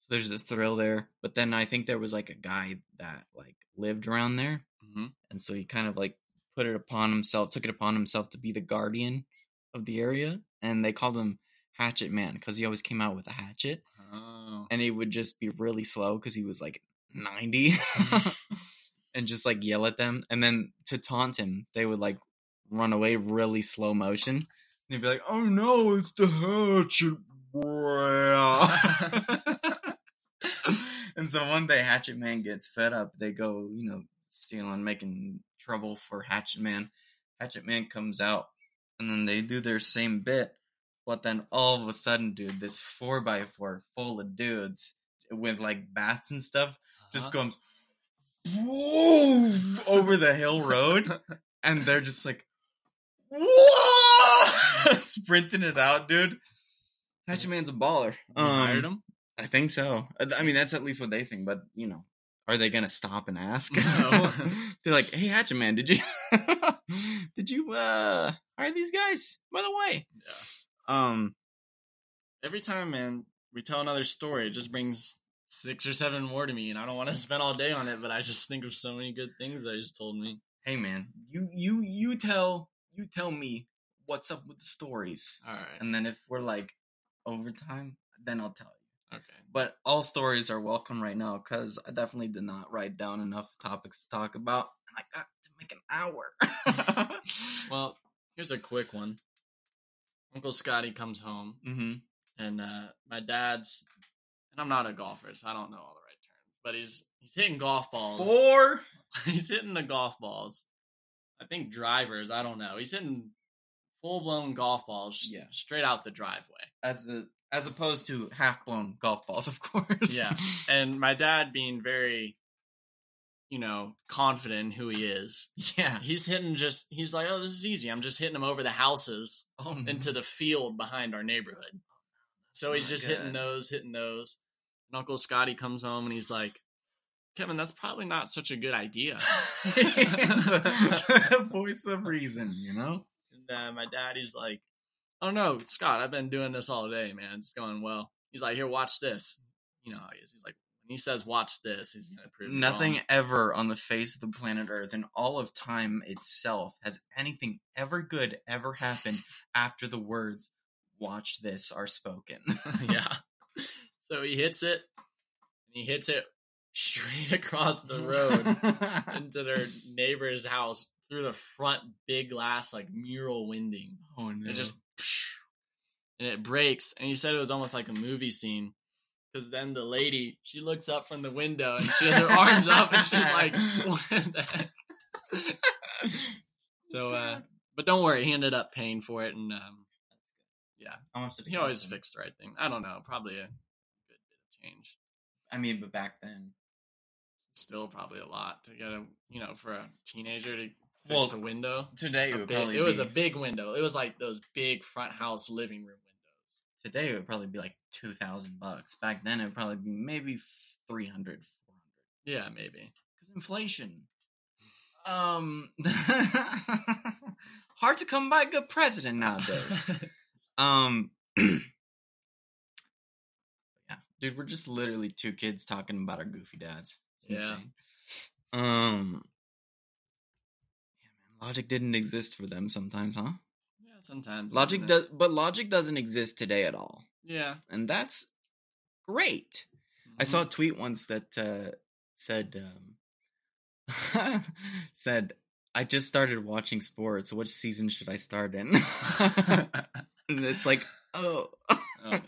So there's this thrill there. But then I think there was like a guy that like lived around there, Mm-hmm. and so he kind of like put it upon himself, took it upon himself to be the guardian of the area, and they called him Hatchet Man because he always came out with a hatchet Oh. and he would just be really slow because he was like 90 *laughs* and just like yell at them and then to taunt him they would like run away really slow motion they'd be like oh no it's the hatchet *laughs* boy *laughs* and so one day hatchet man gets fed up they go you know stealing making trouble for hatchet man hatchet man comes out and then they do their same bit but then all of a sudden, dude, this four by four full of dudes with like bats and stuff just Uh-huh. comes boom, over the hill road, and they're just like, whoa, *laughs* sprinting it out, dude. Hatchet Man's a baller. You hired Um, him? I think so. I mean, that's at least what they think. But you know, are they gonna stop and ask? No. *laughs* They're like, "Hey, Hatchet Man, did you *laughs* did you uh hire these guys? By the way, Yeah. um, Every time, man, we tell another story, it just brings six or seven more to me, and I don't want to *laughs* spend all day on it, but I just think of so many good things that you just told me. hey, man, you you you tell you tell me what's up with the stories, All right. and then if we're like overtime, then I'll tell you. Okay. But all stories are welcome right now because I definitely did not write down enough topics to talk about, and I got to make an hour. *laughs* *laughs* Well, here's a quick one. Uncle Scotty comes home, mm-hmm. and uh, my dad's, and I'm not a golfer, so I don't know all the right terms, but he's he's hitting golf balls. Four. *laughs* he's hitting the golf balls. I think drivers. I don't know. He's hitting full blown golf balls. Yeah. straight out the driveway. as a as opposed to half blown golf balls, of course. Yeah. *laughs* And my dad, being very, you know, confident in who he is, yeah. he's hitting just. He's like, oh, this is easy. I'm just hitting them over the houses Oh, no. into the field behind our neighborhood. So he's just good. hitting those, hitting those. And Uncle Scotty comes home and he's like, Kevin, that's probably not such a good idea. *laughs* voice of reason, you know. And uh, my dad, he's like, "Oh no, Scott, I've been doing this all day, man. It's going well." He's like, "Here, watch this." You know, how he is. he's like, when he says, "Watch this," he's gonna prove Nothing wrong. ever on the face of the planet Earth in all of time itself has anything ever good ever happened after the words "Watch this" are spoken. *laughs* *laughs* yeah. So he hits it, and he hits it straight *laughs* across the road into their neighbor's house through the front big glass like mural winding. oh no! It just and it breaks. And he said it was almost like a movie scene. Because then the lady, she looks up from the window and she has her arms up and she's like, *laughs* "What the heck?" *laughs* So, uh, but don't worry, he ended up paying for it, and um, yeah, How much did it he always him? fixed the right thing. I don't know, probably a good bit of change. I mean, but back then, Still, probably a lot to get a you know for a teenager to fix Well, a window. today it A would big- probably it was a big window. It was like those big front house living room windows. Today it would probably be like two thousand bucks. Back then it would probably be maybe 300, 400. Yeah, maybe. because inflation. Um, *laughs* hard to come by a good president nowadays. *laughs* um, *clears throat* yeah, dude, we're just literally two kids talking about our goofy dads. It's Yeah. insane. Um. Yeah, man. Logic didn't exist for them sometimes, huh? Sometimes Logic doesn't but logic doesn't exist today at all. Yeah, and that's great. I saw a Mhm. tweet once that uh, said um, *laughs* said I just started watching sports. Which season should I start in? *laughs* and it's like, oh, *laughs* Oh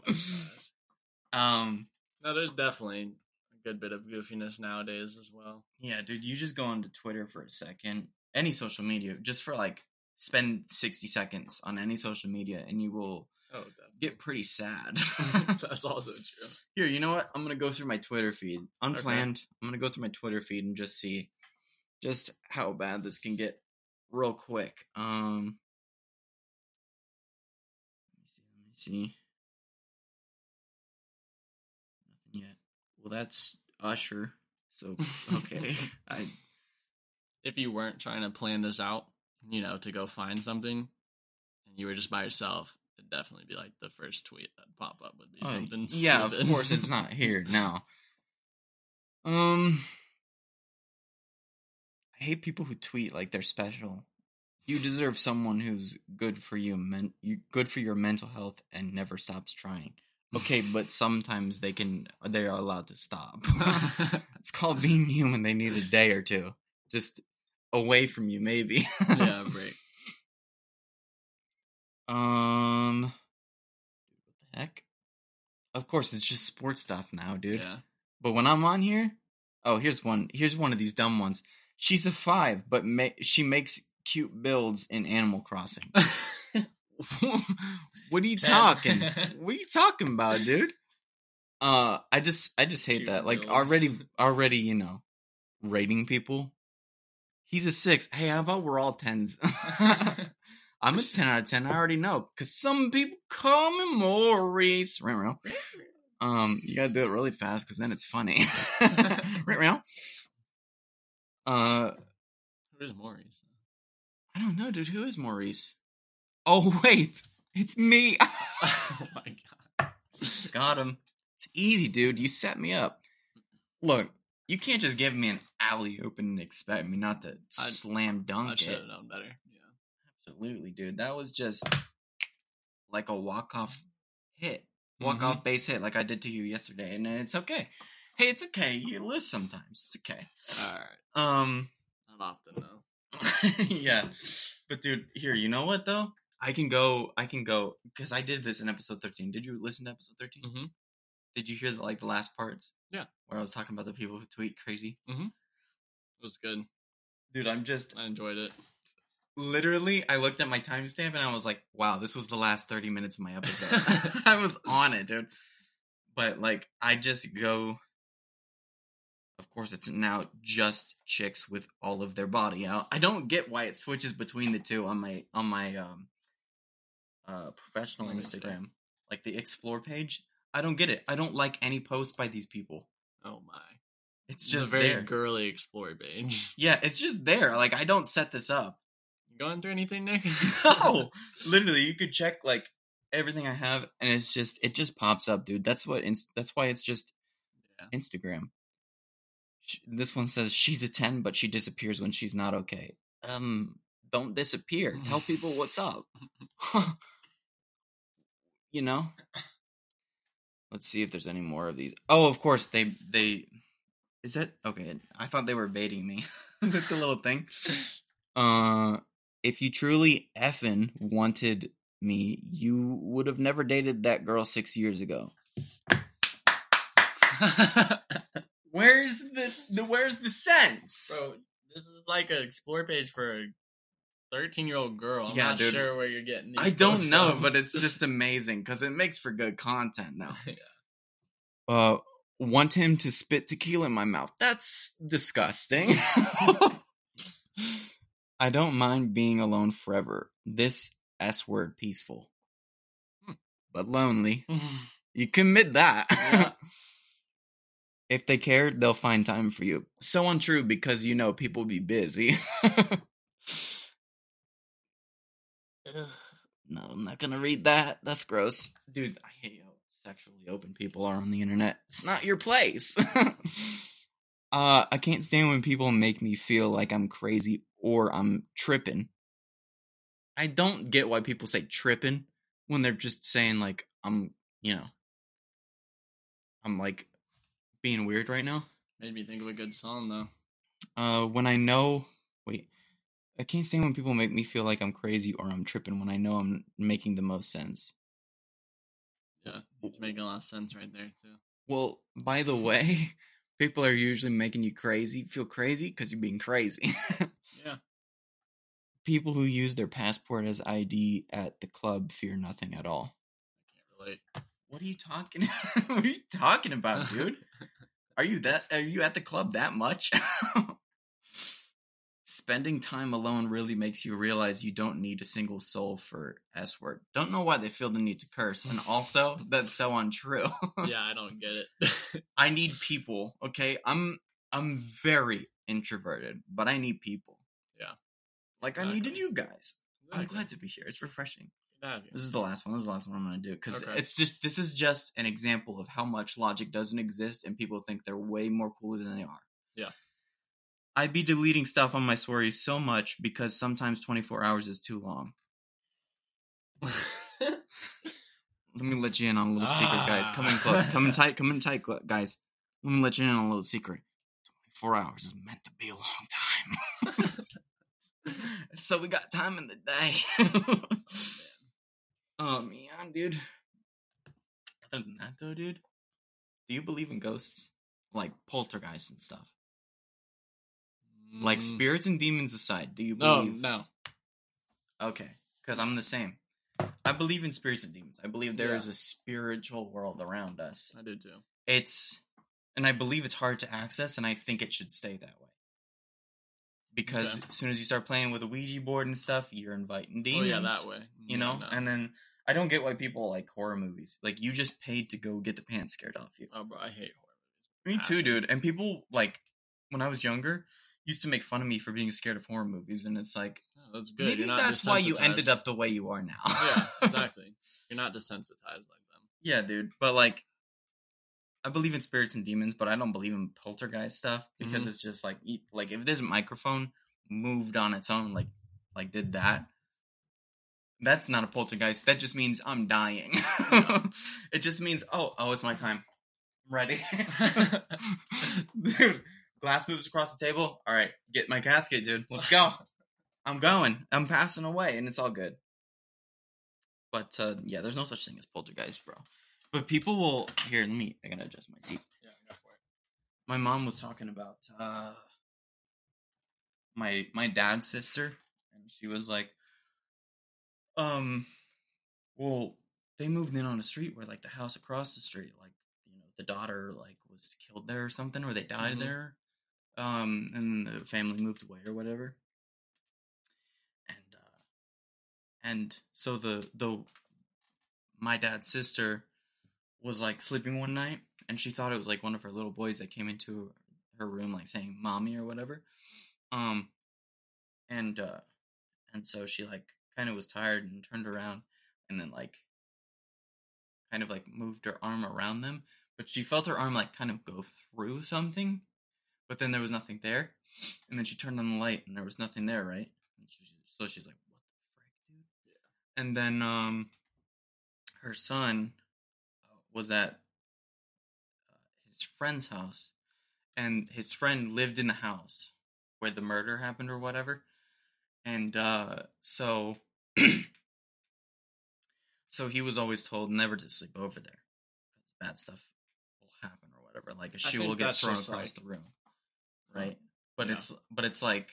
um, No, there's definitely a good bit of goofiness nowadays as well. yeah, dude. You just go onto Twitter for a second, any social media, just for like spend sixty seconds on any social media, and you will Oh, get pretty sad. *laughs* *laughs* That's also true. Here, you know what? I'm gonna go through my Twitter feed. Unplanned. I'm gonna go through my Twitter feed and just see just how bad this can get real quick. Um let me see, let me see. Nothing yet. Well that's Usher. So okay. *laughs* I If you weren't trying to plan this out, you know, to go find something, and you were just by yourself, it'd definitely be like the first tweet that pop up would be oh, something. *laughs* Yeah, of course it's not here *laughs* now. Um I hate people who tweet like they're special. You deserve someone who's good for you, men- you good for your mental health and never stops trying. Okay, *laughs* but sometimes they can they are allowed to stop. it's called being human. They need a day or two just away from you maybe. yeah, *laughs* break. Um what the heck? Of course it's just sports stuff now, dude. Yeah. But when I'm on here, oh, here's one. Here's one of these dumb ones. She's a five, but ma- she makes cute builds in Animal Crossing. *laughs* what are you Ten. talking? *laughs* what are you talking about, dude? Uh, I just, I just hate Cute that. Like builds. already, already, you know, rating people. He's a six. Hey, how about we're all tens? *laughs* I'm a ten out of ten. I already know because some people call me Maurice. Right, um, you gotta do it really fast because then it's funny. *laughs* right now. Uh, who's Maurice? I don't know, dude. Who is Maurice? Oh wait, it's me. *laughs* oh my god. Got him. It's easy, dude. You set me up. Look, you can't just give me an alley open and expect me not to slam I dunk should it. have known better. Yeah. Absolutely, dude. That was just like a walk off hit. Walk off base hit like I did to you yesterday, and it's okay. Hey, it's okay. You lose sometimes. It's okay. All right. Um, Not often though. *laughs* yeah. But dude, here, you know what though? I can go I can go because I did this in episode 13. Did you listen to episode 13? Mhm. Did you hear the like the last parts? Yeah. Where I was talking about the people who tweet crazy. Mm-hmm. It was good. Dude, I'm just I enjoyed it. literally I looked at my timestamp and I was like, wow, this was the last 30 minutes of my episode. *laughs* *laughs* I was on it, dude. But like I just go of course it's now just chicks with all of their body out. I don't get why it switches between the two on my on my um uh professional Let me see. Instagram. Like the explore page. I don't get it. I don't like any post by these people. Oh my. It's just a very there. girly explorer page. *laughs* yeah, it's just there. Like I don't set this up. You going through anything, Nick? *laughs* *laughs* no, literally, you could check like everything I have, and it's just it just pops up, dude. That's what. That's why it's just Yeah. Instagram. This one says she's a ten, but she disappears when she's not okay. Um, don't disappear. Tell people what's up. you know. Let's see if there's any more of these. Oh, of course they they. Is that okay? I thought they were baiting me *laughs* with the little thing. Uh, if you truly effin wanted me, you would have never dated that girl six years ago. *laughs* Where's the, the where's the sense? Bro, this is like an explore page for a thirteen year old girl. I'm Yeah, not dude. sure where you're getting. These I don't know, from. but it's *laughs* just amazing because it makes for good content now. *laughs* yeah. Uh, want him to spit tequila in my mouth. That's disgusting. *laughs* I don't mind being alone forever. This S word peaceful. Hmm. But lonely. You commit that. Yeah. if they care, they'll find time for you. So untrue because you know people be busy. Ugh, no, I'm not gonna read that. That's gross. Dude, I hate how sexually open people are on the internet. It's not your place. *laughs* uh, I can't stand when people make me feel like I'm crazy or I'm tripping. I don't get why people say tripping when they're just saying like I'm, you know, I'm like being weird right now. Made me think of a good song though. Uh, when I know, wait, I can't stand when people make me feel like I'm crazy or I'm tripping when I know I'm making the most sense. Yeah, it's making a lot of sense right there too. Well, by the way, *laughs* people are usually making you crazy, feel crazy because you're being crazy. *laughs* Yeah. people who use their passport as ID at the club fear nothing at all. I can't relate. What are you talking? *laughs* what are you talking about, dude? Are you that? Are you at the club that much? Spending time alone really makes you realize you don't need a single soul for S word. Don't know why they feel the need to curse, and also *laughs* that's so untrue. yeah, I don't get it. *laughs* I need people. Okay, I'm I'm very introverted, but I need people. Yeah. like I needed you guys. I'm glad to be here. It's refreshing. Get out of here. This is the last one. This is the last one I'm going to do because Okay. it's just this is just an example of how much logic doesn't exist and people think they're way more cooler than they are. Yeah. I'd be deleting stuff on my stories so much because sometimes 24 hours is too long. *laughs* Let me let you in on a little secret, guys. Come in Ah. close. Come in tight. Come in tight, guys. Let me let you in on a little secret. 24 hours is meant to be a long time. *laughs* so we got time in the day. *laughs* oh man, dude. Other than that, though, dude, do you believe in ghosts, like poltergeists and stuff? Like Mm, spirits and demons aside, do you No, believe? no. Okay, because I'm the same. I believe in spirits and demons. I believe there is Yeah. a spiritual world around us. I do too. It's, and I believe it's hard to access, and I think it should stay that way. Because Okay. as soon as you start playing with a Ouija board and stuff, you're inviting demons. Oh yeah, that way. You Yeah, know, no. and then I don't get why people like horror movies. Like you just paid to go get the pants scared off you. oh, bro, I hate horror. movies. Me too, dude. And people like when I was younger used to make fun of me for being scared of horror movies, and it's like No, that's good. maybe that's why you ended up the way you are now. yeah, *laughs* exactly. You're not desensitized like them. yeah, dude. But like, I believe in spirits and demons, but I don't believe in poltergeist stuff because Mhm. it's just like like if this microphone moved on its own, like like did that. That's not a poltergeist. That just means I'm dying. Yeah. *laughs* it just means oh oh it's my time. I'm ready. *laughs* dude, glass moves across the table. All right, get my casket, dude. Let's go. *laughs* I'm going. I'm passing away, and it's all good. But uh, yeah, there's no such thing as poltergeist, bro. But people will here. Let me. I gotta adjust my seat. Yeah, go for it. My mom was talking about uh, my my dad's sister, and she was like, um, well, they moved in on a street where like the house across the street, like you know, the daughter like was killed there or something, or they died Mhm. there, um, and the family moved away or whatever. And uh, and so the the my dad's sister was like sleeping one night, and she thought it was like one of her little boys that came into her room like saying "mommy" or whatever. Um, and uh, and so she like kind of was tired and turned around and then like kind of like moved her arm around them but she felt her arm like kind of go through something but then there was nothing there. And then she turned on the light and there was nothing there right? And she, so she's like what the frick dude? Yeah. And then um her son uh, was at uh, his friend's house. And his friend lived in the house where the murder happened or whatever. And uh so *clears throat* so he was always told never to sleep over there bad stuff will happen or whatever. Like a shoe will get thrown across like- the room right but Yeah. it's but it's like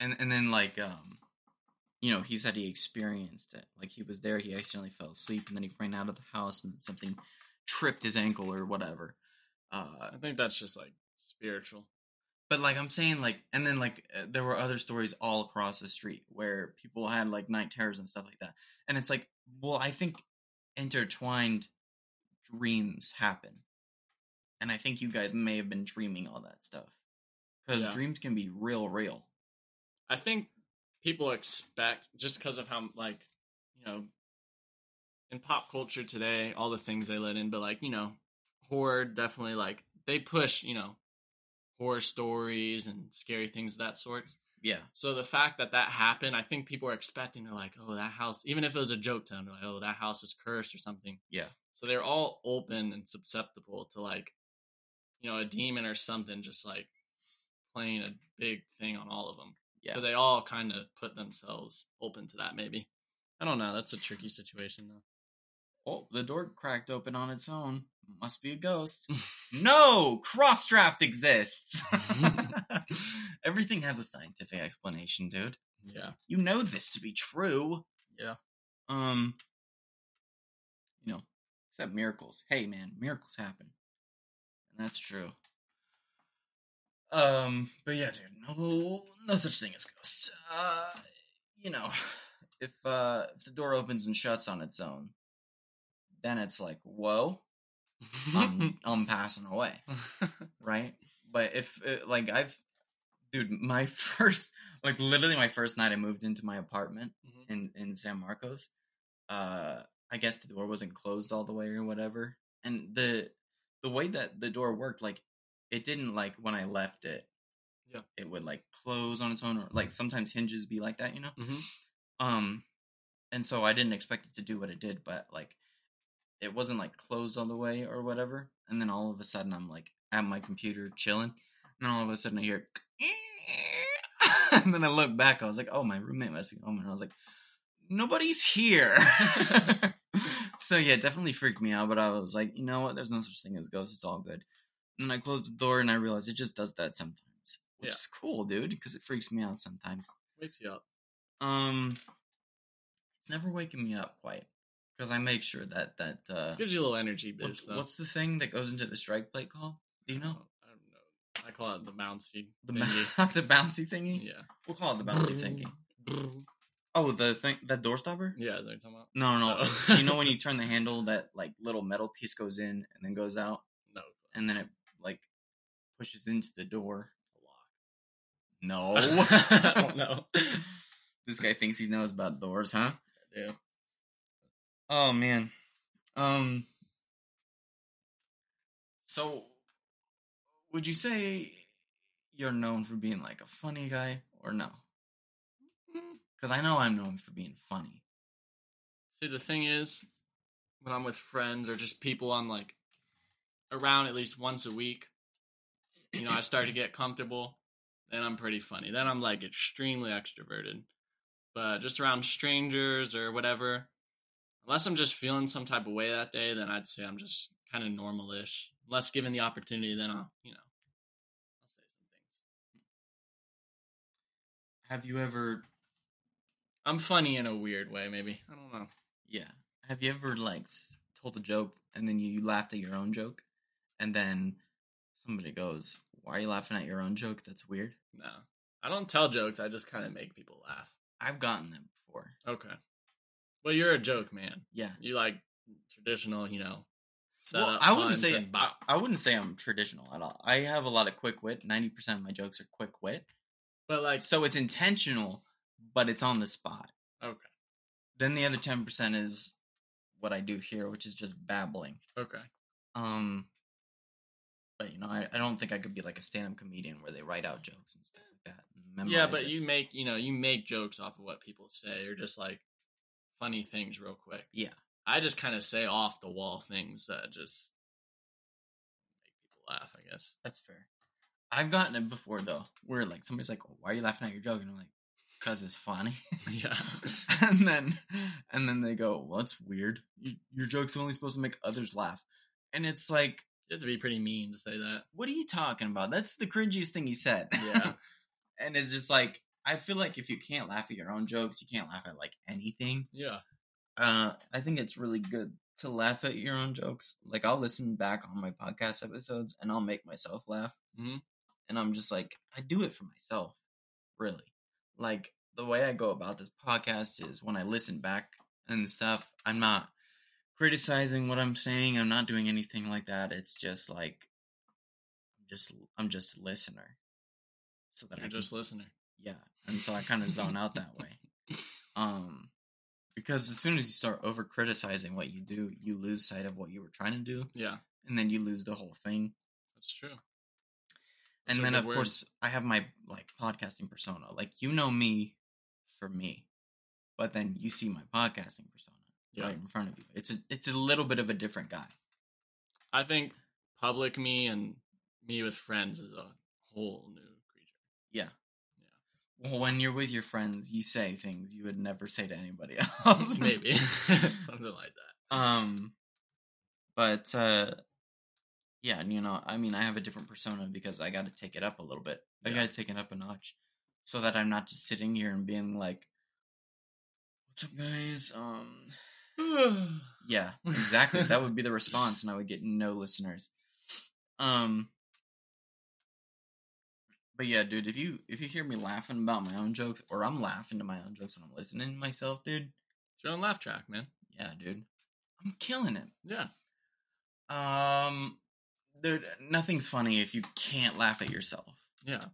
and and then like um, you know, he said he experienced it. Like he was there, he accidentally fell asleep, and then he ran out of the house, and something tripped his ankle or whatever. Uh, I think that's just like spiritual. but like I'm saying, like, and then like uh, there were other stories all across the street where people had like night terrors and stuff like that, and it's like, well, I think intertwined dreams happen, and I think you guys may have been dreaming all that stuff because Yeah. dreams can be real, real. I think people expect just because of how like you know in pop culture today, all the things they let in, but like you know, horror definitely like they push you know horror stories and scary things of that sort. Yeah, So the fact that that happened, I think people are expecting. They're like, "Oh, that house," even if it was a joke to them, they're like, "Oh, that house is cursed or something." Yeah. So they're all open and susceptible to like, you know, a demon or something just like playing a big thing on all of them. yeah. So they all kind of put themselves open to that. Maybe I don't know. That's a tricky situation though. Oh, the door cracked open on its own. Must be a ghost. *laughs* no, cross draft exists. *laughs* Everything has a scientific explanation, dude. Yeah. You know this to be true. Yeah. Um, you know, except miracles. Hey, man, miracles happen, that's true. Um, but yeah, dude, no, no such thing as ghosts. Uh, you know, if uh, if the door opens and shuts on its own, then it's like, whoa, I'm *laughs* I'm passing away, right? But if uh, like I've, dude, my *laughs* first like literally my first night I moved into my apartment Mhm. in in San Marcos. Uh, I guess the door wasn't closed all the way or whatever, and the the way that the door worked, like it didn't like when I left it. Yeah. It would like close on its own, or like sometimes hinges be like that, you know. Mhm. Um, and so I didn't expect it to do what it did, but like, it wasn't like closed all the way or whatever. And then all of a sudden, I'm like at my computer chilling, and then all of a sudden I hear, *laughs* and then I look back. I was like, oh, my roommate must be home, and I was like, nobody's here. *laughs* so yeah, it definitely freaked me out. But I was like, you know what? There's no such thing as ghosts. It's all good. And then I closed the door, and I realized it just does that sometimes, which Yeah. is cool, dude, because it freaks me out sometimes. Wakes you up. Um, it's never waking me up quite because I make sure that that uh, Gives you a little energy what's, boost. what's the thing that goes into the strike plate call? Do you know I don't know. I call it the bouncy. the thingy. ba- *laughs* the bouncy thingy? yeah. We'll call it the bouncy thingy. *laughs* Oh, the thing that door stopper? Yeah, is that what you're talking about? No, no. Oh. you know when you *laughs* turn the handle, that like little metal piece goes in and then goes out, No. and then it like pushes into the door. No, lock. *laughs* I don't know. this guy thinks he knows about doors, huh? Yeah. Oh man. Um so would you say you're known for being like a funny guy or no? Cuz I know I'm known for being funny. See, the thing is, when I'm with friends or just people I'm like around at least once a week, you know, I start to get comfortable, then I'm pretty funny. Then I'm like extremely extroverted. But just around strangers or whatever, unless I'm just feeling some type of way that day, then I'd say I'm just kind of normal-ish. Unless given the opportunity, then I'll, you know, I'll say some things. Have you ever I'm funny in a weird way, maybe. I don't know. yeah, have you ever like told a joke and then you laughed at your own joke and then somebody goes, "Why are you laughing at your own joke? That's weird." No. I don't tell jokes, I just kind of make people laugh. I've gotten that before. Okay. Well, you're a joke man. Yeah. You like traditional, you know, Well. I wouldn't say I. I wouldn't say I'm traditional at all. I have a lot of quick wit. Ninety percent of my jokes are quick wit, but like, so it's intentional, but it's on the spot. okay, Then the other ten percent is what I do here, which is just babbling. okay, Um, but you know, I, I don't think I could be like a stand-up comedian where they write out jokes and stuff like that. yeah, but it. you make you know you make jokes off of what people say or just like funny things real quick. yeah, I just kind of say off the wall things that just make people laugh. I guess. that's fair. I've gotten it before though, where like somebody's like, "Why are you laughing at your joke?" and I'm like, "Cause it's funny." *laughs* yeah. and then and then they go, "Well, that's weird. You, your joke's only supposed to make others laugh." And it's like, You have to be pretty mean to say that. what are you talking about? That's the cringiest thing he said. Yeah. *laughs* and it's just like I feel like if you can't laugh at your own jokes, you can't laugh at like anything. Yeah. Uh, I think it's really good to laugh at your own jokes. Like I'll listen back on my podcast episodes and I'll make myself laugh. Mhm. And I'm just like, I do it for myself, really. Like the way I go about this podcast is when I listen back and stuff, I'm not criticizing what I'm saying. I'm not doing anything like that. It's just like, I'm just I'm just a listener. So that You're I can just listener. yeah and so i kind of zone out that way *laughs* um because as soon as you start over criticizing what you do you lose sight of what you were trying to do Yeah, and then you lose the whole thing that's true. And are then of course i have my like podcasting persona like you know me for me but then you see my podcasting persona Yeah. right in front of you it's a it's a little bit of a different guy I think public me and me with friends is a whole new creature. Yeah. yeah well, when you're with your friends you say things you would never say to anybody *laughs* *laughs* else Maybe *laughs* something like that. Um, but uh, yeah, and, you know, I mean, I have a different persona because I got to take it up a little bit. I Yeah. got to take it up a notch, so that I'm not just sitting here and being like, "What's up, guys?" Um, *sighs* yeah, exactly. that would be the response, and I would get no listeners. Um, but yeah, dude, if you if you hear me laughing about my own jokes, or I'm laughing to my own jokes when I'm listening to myself, dude, It's your own laugh track, man. yeah, dude, I'm killing it. Yeah. Um, dude, nothing's funny if you can't laugh at yourself, Yeah.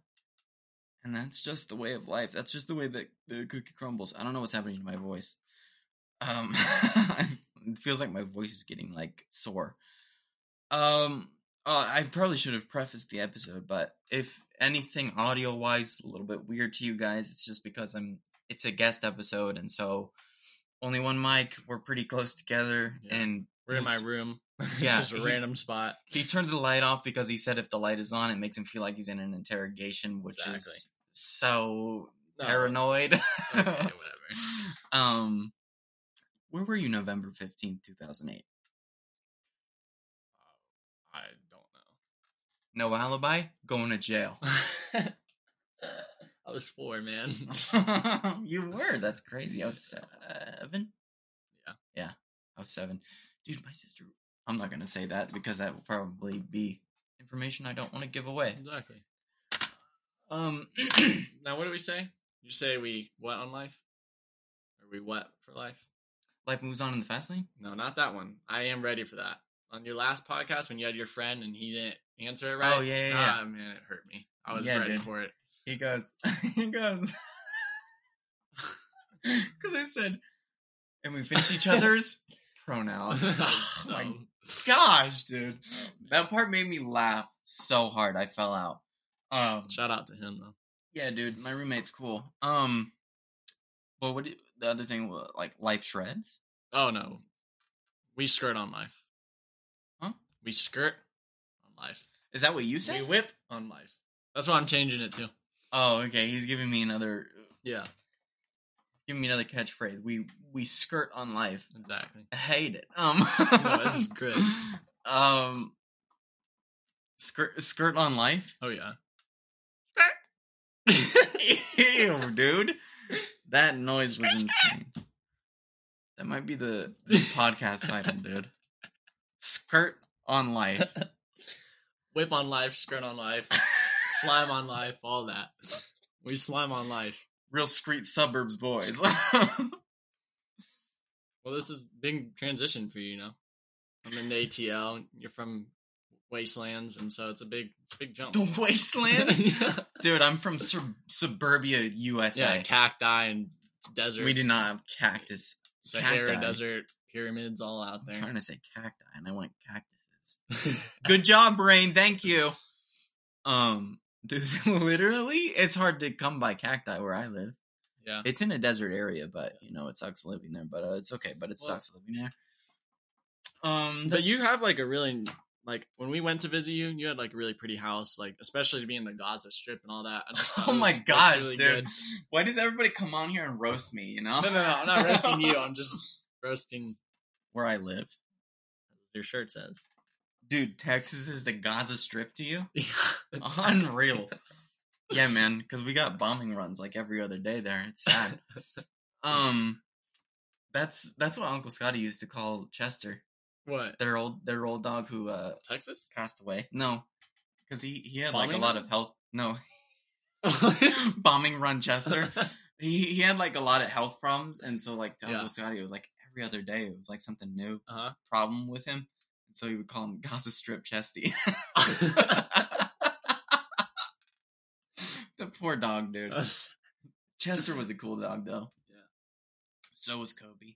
and that's just the way of life. That's just the way that the cookie crumbles. I don't know what's happening to my voice. Um, *laughs* it feels like my voice is getting like sore. Um, uh, I probably should have prefaced the episode, but if anything audio wise a little bit weird to you guys, it's just because I'm. It's a guest episode, and so only one mic. We're pretty close together, Yeah. and We're in my room. *laughs* Yeah, Just a he- random spot. He turned the light off because he said if the light is on, it makes him feel like he's in an interrogation, which Exactly. is so No. paranoid. Okay, *laughs* whatever. um, where were you November fifteenth, two thousand eight? I don't know. No alibi, going to jail. *laughs* I was four, man. *laughs* *laughs* you were. That's crazy. I was seven. Yeah. yeah, I was seven. Dude, my sister. I'm not gonna say that because that will probably be information I don't want to give away. exactly. Um, *clears throat* Now, what do we say? You say we what on life? Are we what for life? life moves on in the fast lane. No, not that one. I am ready for that. On your last podcast, when you had your friend and he didn't answer it right. Oh, yeah, yeah, yeah. Ah, man, it hurt me. I was Yeah, ready dude. for it. He goes, *laughs* he goes, *laughs* because I said, and we finish each *laughs* other's pronouns. oh my gosh, dude, that part made me laugh so hard I fell out. Um, shout out to him though. yeah, dude, my roommate's cool. Um, well, what do- the other thing, like life shreds? Oh no, we skirt on life. Huh? We skirt on life. Is that what you say? We whip on life. That's what I'm changing it to. Oh, okay. He's giving me another. Yeah, He's giving me another catchphrase. We we skirt on life. exactly. I hate it. Um, No, it's great. *laughs* Um, skirt skirt on life. Oh yeah. Ew, dude. That noise was insane. That might be the, the podcast title, dude. Skirt on life. *laughs* Whip on life, skirt on life, *laughs* slime on life, all that. We slime on life. Real street suburbs boys. *laughs* Well, this is big transition for you, you know. I'm in the ATL. You're from wastelands, and so it's a big, big jump. the wastelands? *laughs* yeah. Dude, I'm from sub- suburbia, USA. yeah, cacti and desert. we do not have cactus. Sahara cacti. desert, pyramids all out there. I'm trying to say cacti, and I went cactuses. *laughs* Good job, brain. Thank you. Um, dude, *laughs* literally, it's hard to come by cacti where I live. yeah. It's in a desert area, but you know it sucks living there. But uh, it's okay. But it Well- sucks living there. Um, But you have like a really like when we went to visit you, you had like a really pretty house, like especially to be in the Gaza Strip and all that. I just Oh my was, gosh, really dude! good. Why does everybody come on here and roast me? You know? No, no, no. I'm not roasting you. I'm *laughs* just roasting. where I live, Your shirt says. Dude. Texas is the Gaza Strip to you? *laughs* Yeah, Unreal. yeah, man, because we got bombing runs like every other day there. It's sad. *laughs* um, that's that's what Uncle Scotty used to call Chester, What? their old their old dog who uh Texas? passed away. No, because he he had like Bombing a lot of health. No, *laughs* bombing run Chester. he he had like a lot of health problems, and so like to Yeah. Uncle Scotty, it was like every other day it was like something new uh problem with him, so he would call him *laughs* Gaza Strip Chesty. *laughs* the poor dog, dude. Chester was a cool dog though. *laughs* Yeah. So was Kobe.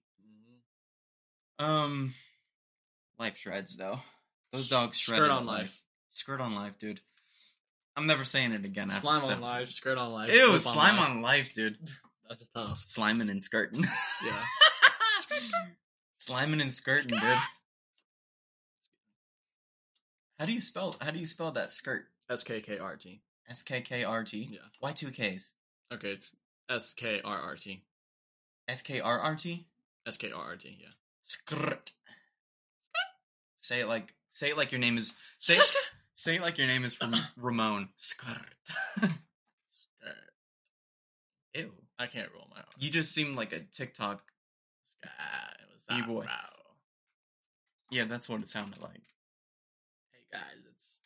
Mhm. Um, life shreds though. Those dogs shredded Skirt on at life. Skirt on life, dude. I'm never saying it again after Slime on life. Skirt on life. Ew, whip slime life. on life, dude. That's a tough. Sliming and skirting. Yeah. Sliming and skirting, dude. How do you spell? How do you spell that skirt? S K K R T. S K K R T. Yeah. Why two Ks? Okay, it's S K R R T. S K R R T. S K R R T. Yeah. Skirt. Say it like say it like your name is say say it like your name is from *coughs* Ramon. Skirt. Skirt. Ew. I can't roll my R. You just seem like a TikTok. Skirt. What's up, E-boy. bro? Yeah, that's what it sounded like. Guys, it's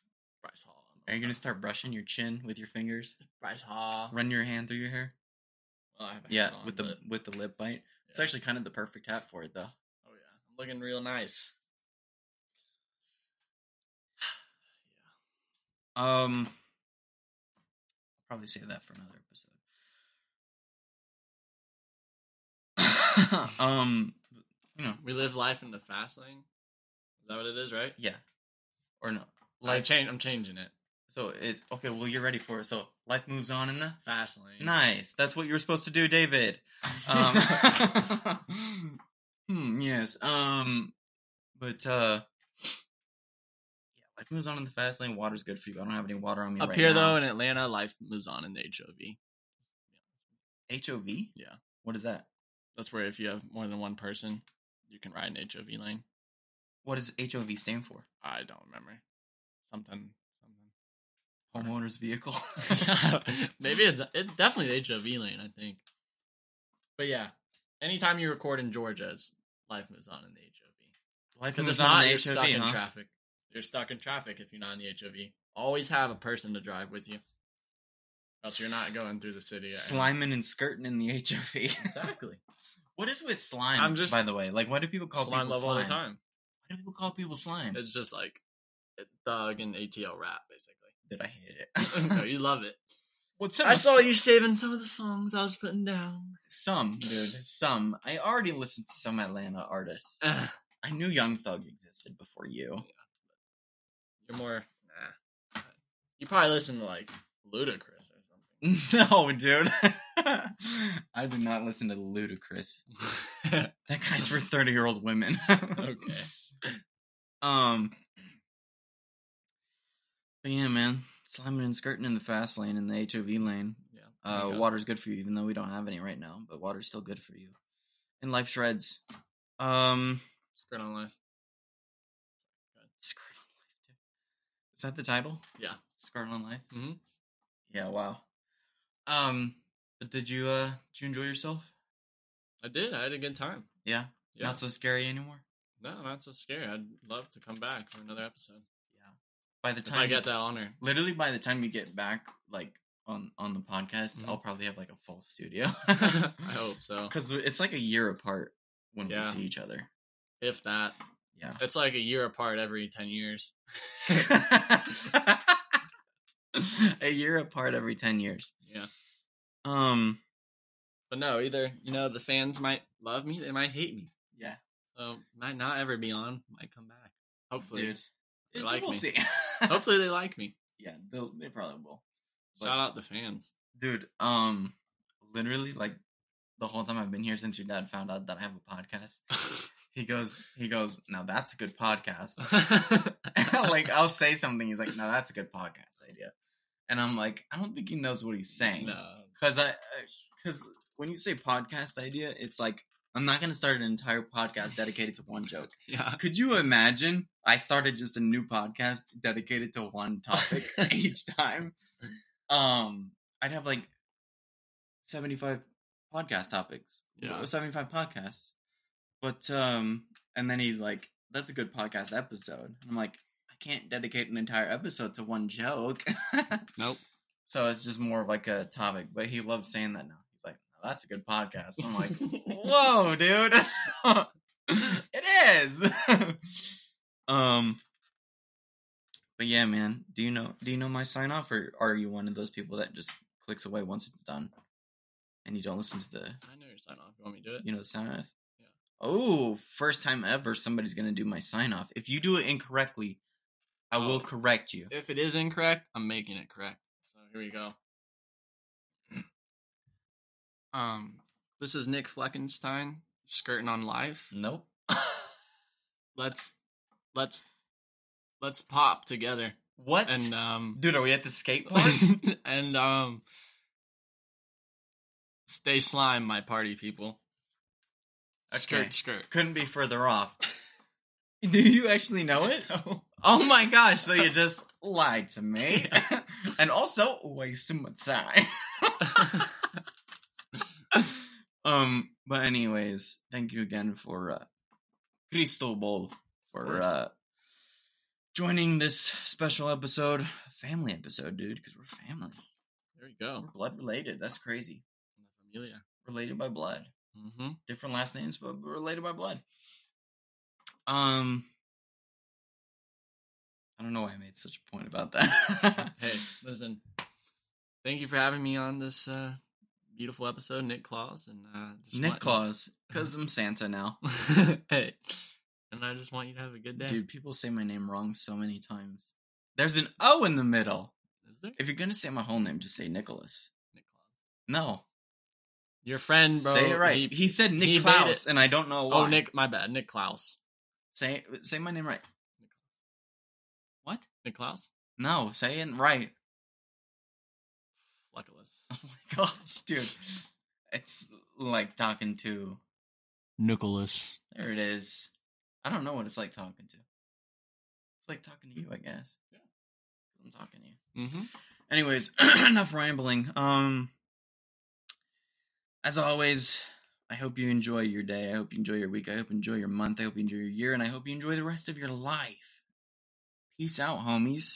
Bryce Hall. I'm Are you gonna start brushing your chin with your fingers? Bryce Hall? Run your hand through your hair? Well, I have a Yeah, on, with the but- with the lip bite. It's actually kind of the perfect hat for it, though. Oh yeah, I'm looking real nice. *sighs* Yeah. Um, I'll probably save that for another episode. *laughs* um, you know, We live life in the fast lane. Is that what it is, right? yeah, or no, life. change. I'm changing it. So it's okay. Well, you're ready for it. So life moves on in the Fast lane. nice. That's what you were supposed to do, David. Um, *laughs* hmm. Yes. Um. But uh. Yeah, life moves on in the fast lane. Water's good for you. I don't have any water on me Up right here now. though in Atlanta, life moves on in the HOV. HOV. Yeah. What is that? That's where if you have more than one person, you can ride an HOV lane. What does HOV stand for? I don't remember. Something. something. Homeowner's vehicle. *laughs* *laughs* Maybe it's it's definitely the HOV lane. I think. But yeah, anytime you record in Georgia, it's life moves on in the HOV. Life moves on not, in you're the stuck HOV, in huh? traffic. You're stuck in traffic if you're not in the HOV. Always have a person to drive with you. Else you're not going through the city. Sliming and skirting in the HOV. Exactly. *laughs* what is with slime? I'm just- by the way, like, why do people call slime people love slime? all the time. People call people slime? It's just like thug and ATL rap, basically. Did I hate it? *laughs* no, you love it. *laughs* What's I saw you saving some of the songs I was putting down. Some, dude. Some. I already listened to some Atlanta artists. Uh, I knew Young Thug existed before you. you're more. Nah. You probably listen to like Ludacris or something. *laughs* No, dude. I do not listen to Ludacris. That guy's for thirty-year-old women. okay. Um. But yeah, man, sliming and skirting in the fast lane in the HOV lane. Yeah. Uh, there you go. water's good for you, even though we don't have any right now. But water's still good for you. And life shreds. Um, Skirt on life. skirt on life too. Is that the title? Yeah. Skirt on life. Mhm. Yeah. Wow. Um. But did you uh did you enjoy yourself? I did. I had a good time. Yeah. Yeah. Not so scary anymore. No, not so scary. I'd love to come back for another episode. Yeah. By the If time I get that honor. literally by the time you get back, like on on the podcast, Mhm. I'll probably have like a full studio. *laughs* I hope so. *laughs* because it's like a year apart when Yeah. we see each other. If that. Yeah. It's like a year apart every 10 years. *laughs* a year apart every 10 years. Yeah. Um, But no, either, you know, the fans might love me, they might hate me. yeah, So might not ever be on, might come back. Hopefully. dude. They like we'll me. see. *laughs* Hopefully they like me. yeah, they'll, they probably will. But- Shout out the fans. Dude, um, literally, like, the whole time I've been here since your dad found out that I have a podcast, *laughs* he goes, he goes, now that's a good podcast. *laughs* like, I'll say something, he's like, no, that's a good podcast idea. And I'm like, I don't think he knows what he's saying. no. Because I, because when you say podcast idea, it's like I'm not gonna start an entire podcast dedicated to one joke. *laughs* Yeah. Could you imagine? I started just a new podcast dedicated to one topic *laughs* each time. um, I'd have like seventy five podcast topics. Yeah. seventy five podcasts. But um, and then he's like, "That's a good podcast episode." And I'm like, I can't dedicate an entire episode to one joke. *laughs* Nope. So it's just more of like a topic. But he loves saying that now. He's like, "No, "That's a good podcast." I'm like, *laughs* "Whoa, dude!" *laughs* it is. *laughs* um. But yeah, man. Do you know? Do you know my sign off, or are you one of those people that just clicks away once it's done, and you don't listen to the I know your sign off. You want me to do it? you know the sign off? Yeah. Oh, first time ever somebody's gonna do my sign off. If you do it incorrectly, I Oh. will correct you. If it is incorrect, I'm making it correct. So here we go. Um, this is Nick Fleckenstein skirting on life. Nope. *laughs* Let's let's let's pop together what? and um Dude, are we at the skate *laughs* park? and um stay slime, my party people. Okay. Skirt, skirt. Couldn't be further off. *laughs* Do you actually know it? No. Oh my gosh, so you just lied to me. and also wasted my time. Um, but anyways, thank you again for uh Cristobal for uh joining this special episode, family episode, dude, because we're family. There you go. We're blood related. That's crazy. Familia. Related by blood. Mm-hmm. Different last names, but related by blood. Um I don't know why I made such a point about that. Hey, listen. Thank you for having me on this uh, beautiful episode, Nick Claus, and uh, just Nick want- Claus, *laughs* because I'm Santa now. *laughs* hey, and I just want you to have a good day. Dude, people say my name wrong so many times. There's an O in the middle. Is there If you're gonna say my whole name, just say Nicholas. Nick Claus? No. Your friend, bro. Say it right. He, said Nick he Klaus, and I don't know why. Oh, Nick. My bad. Nick Klaus. Say say my name right. What? Nick Klaus. No, say it right. Fleckless. *laughs* Oh my gosh, dude. It's like talking to Nicholas. There it is. I don't know what it's like talking to. It's like talking to you, I guess. Yeah. I'm talking to you. Mm-hmm. Anyways, *clears throat* enough rambling. Um as always, I hope you enjoy your day. I hope you enjoy your week. I hope you enjoy your month. I hope you enjoy your year, and I hope you enjoy the rest of your life. Peace out, homies.